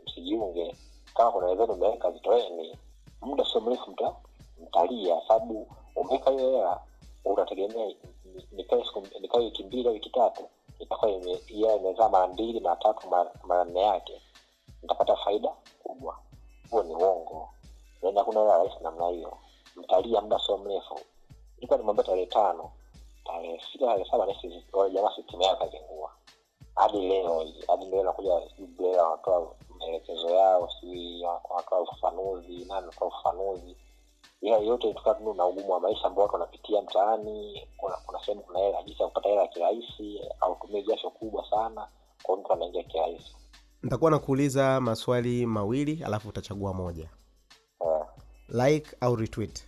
msijiunge kama kuna wenzenu umeweka zitoeni muda sio mrefu mta mtalia sababu umeweka hiyo hela unategemea nikae wiki mbili au wiki tatu itakuwa hiyo imezaa mara mbili mara tatu mara nne yake nitapata faida kubwa. Huo ni uongo. Yaani hakuna hela rahisi namna hiyo. Mtalia muda sio mrefu. Ilikuwa nimwambia tarehe tano. Tarehe sita tarehe saba wale jamaa yao kazingua hadi leo hadi leo nakuja ila yote tukaa tu na ugumu wa maisha ambao watu wanapitia mtaani kuna kuna sehemu kuna hela jinsi ya kupata hela kirahisi au tumie jasho kubwa sana kwa mtu anaingia kirahisi. Nitakuwa nakuuliza maswali mawili alafu utachagua moja. Yeah. like au retweet?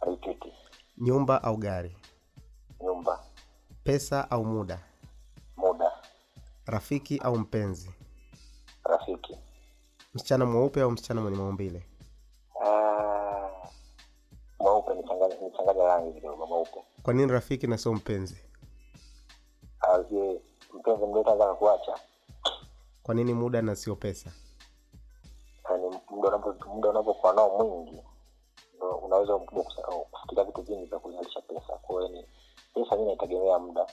Retweet. Nyumba au gari? Nyumba. Pesa au muda? Muda. Rafiki au mpenzi? Rafiki. Msichana mweupe au msichana mwenye maumbile kwa nini rafiki na sio mpenzi? Mpenzi kuacha kwa nini muda na sio pesa? Yani muda unapokuwa nao mwingi unaweza kufikiria vitu vingi vya kuzalisha pesa. Kwa hiyo ni pesa mi naitegemea muda.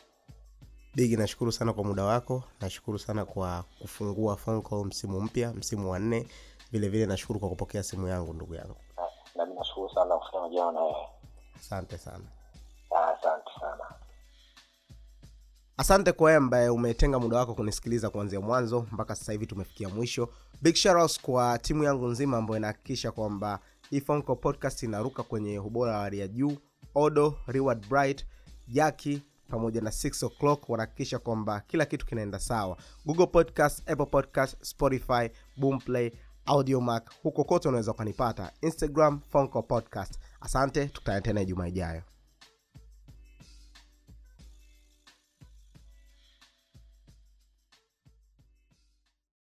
Bigi nashukuru sana kwa muda wako. Nashukuru sana kwa kufungua phone call msimu mpya msimu wa nne. Vile vile nashukuru kwa kupokea simu yangu ndugu yangu. Na- na nashukuru sana kufanya majao na wewe. Asante sana asante kwa ambaye umetenga muda wako kunisikiliza kuanzia mwanzo mpaka sasa hivi tumefikia mwisho. Big shoutouts kwa timu yangu nzima ambayo inahakikisha kwamba hii podcast inaruka kwenye ubora wa hali ya juu. Odo reward bright jaki pamoja na 6 o'clock wanahakikisha kwamba kila kitu kinaenda sawa. Google podcast apple podcast spotify boomplay audiomac huko kote unaweza ukanipata. Instagram phone podcast. Asante tukutane tena ijumaa ijayo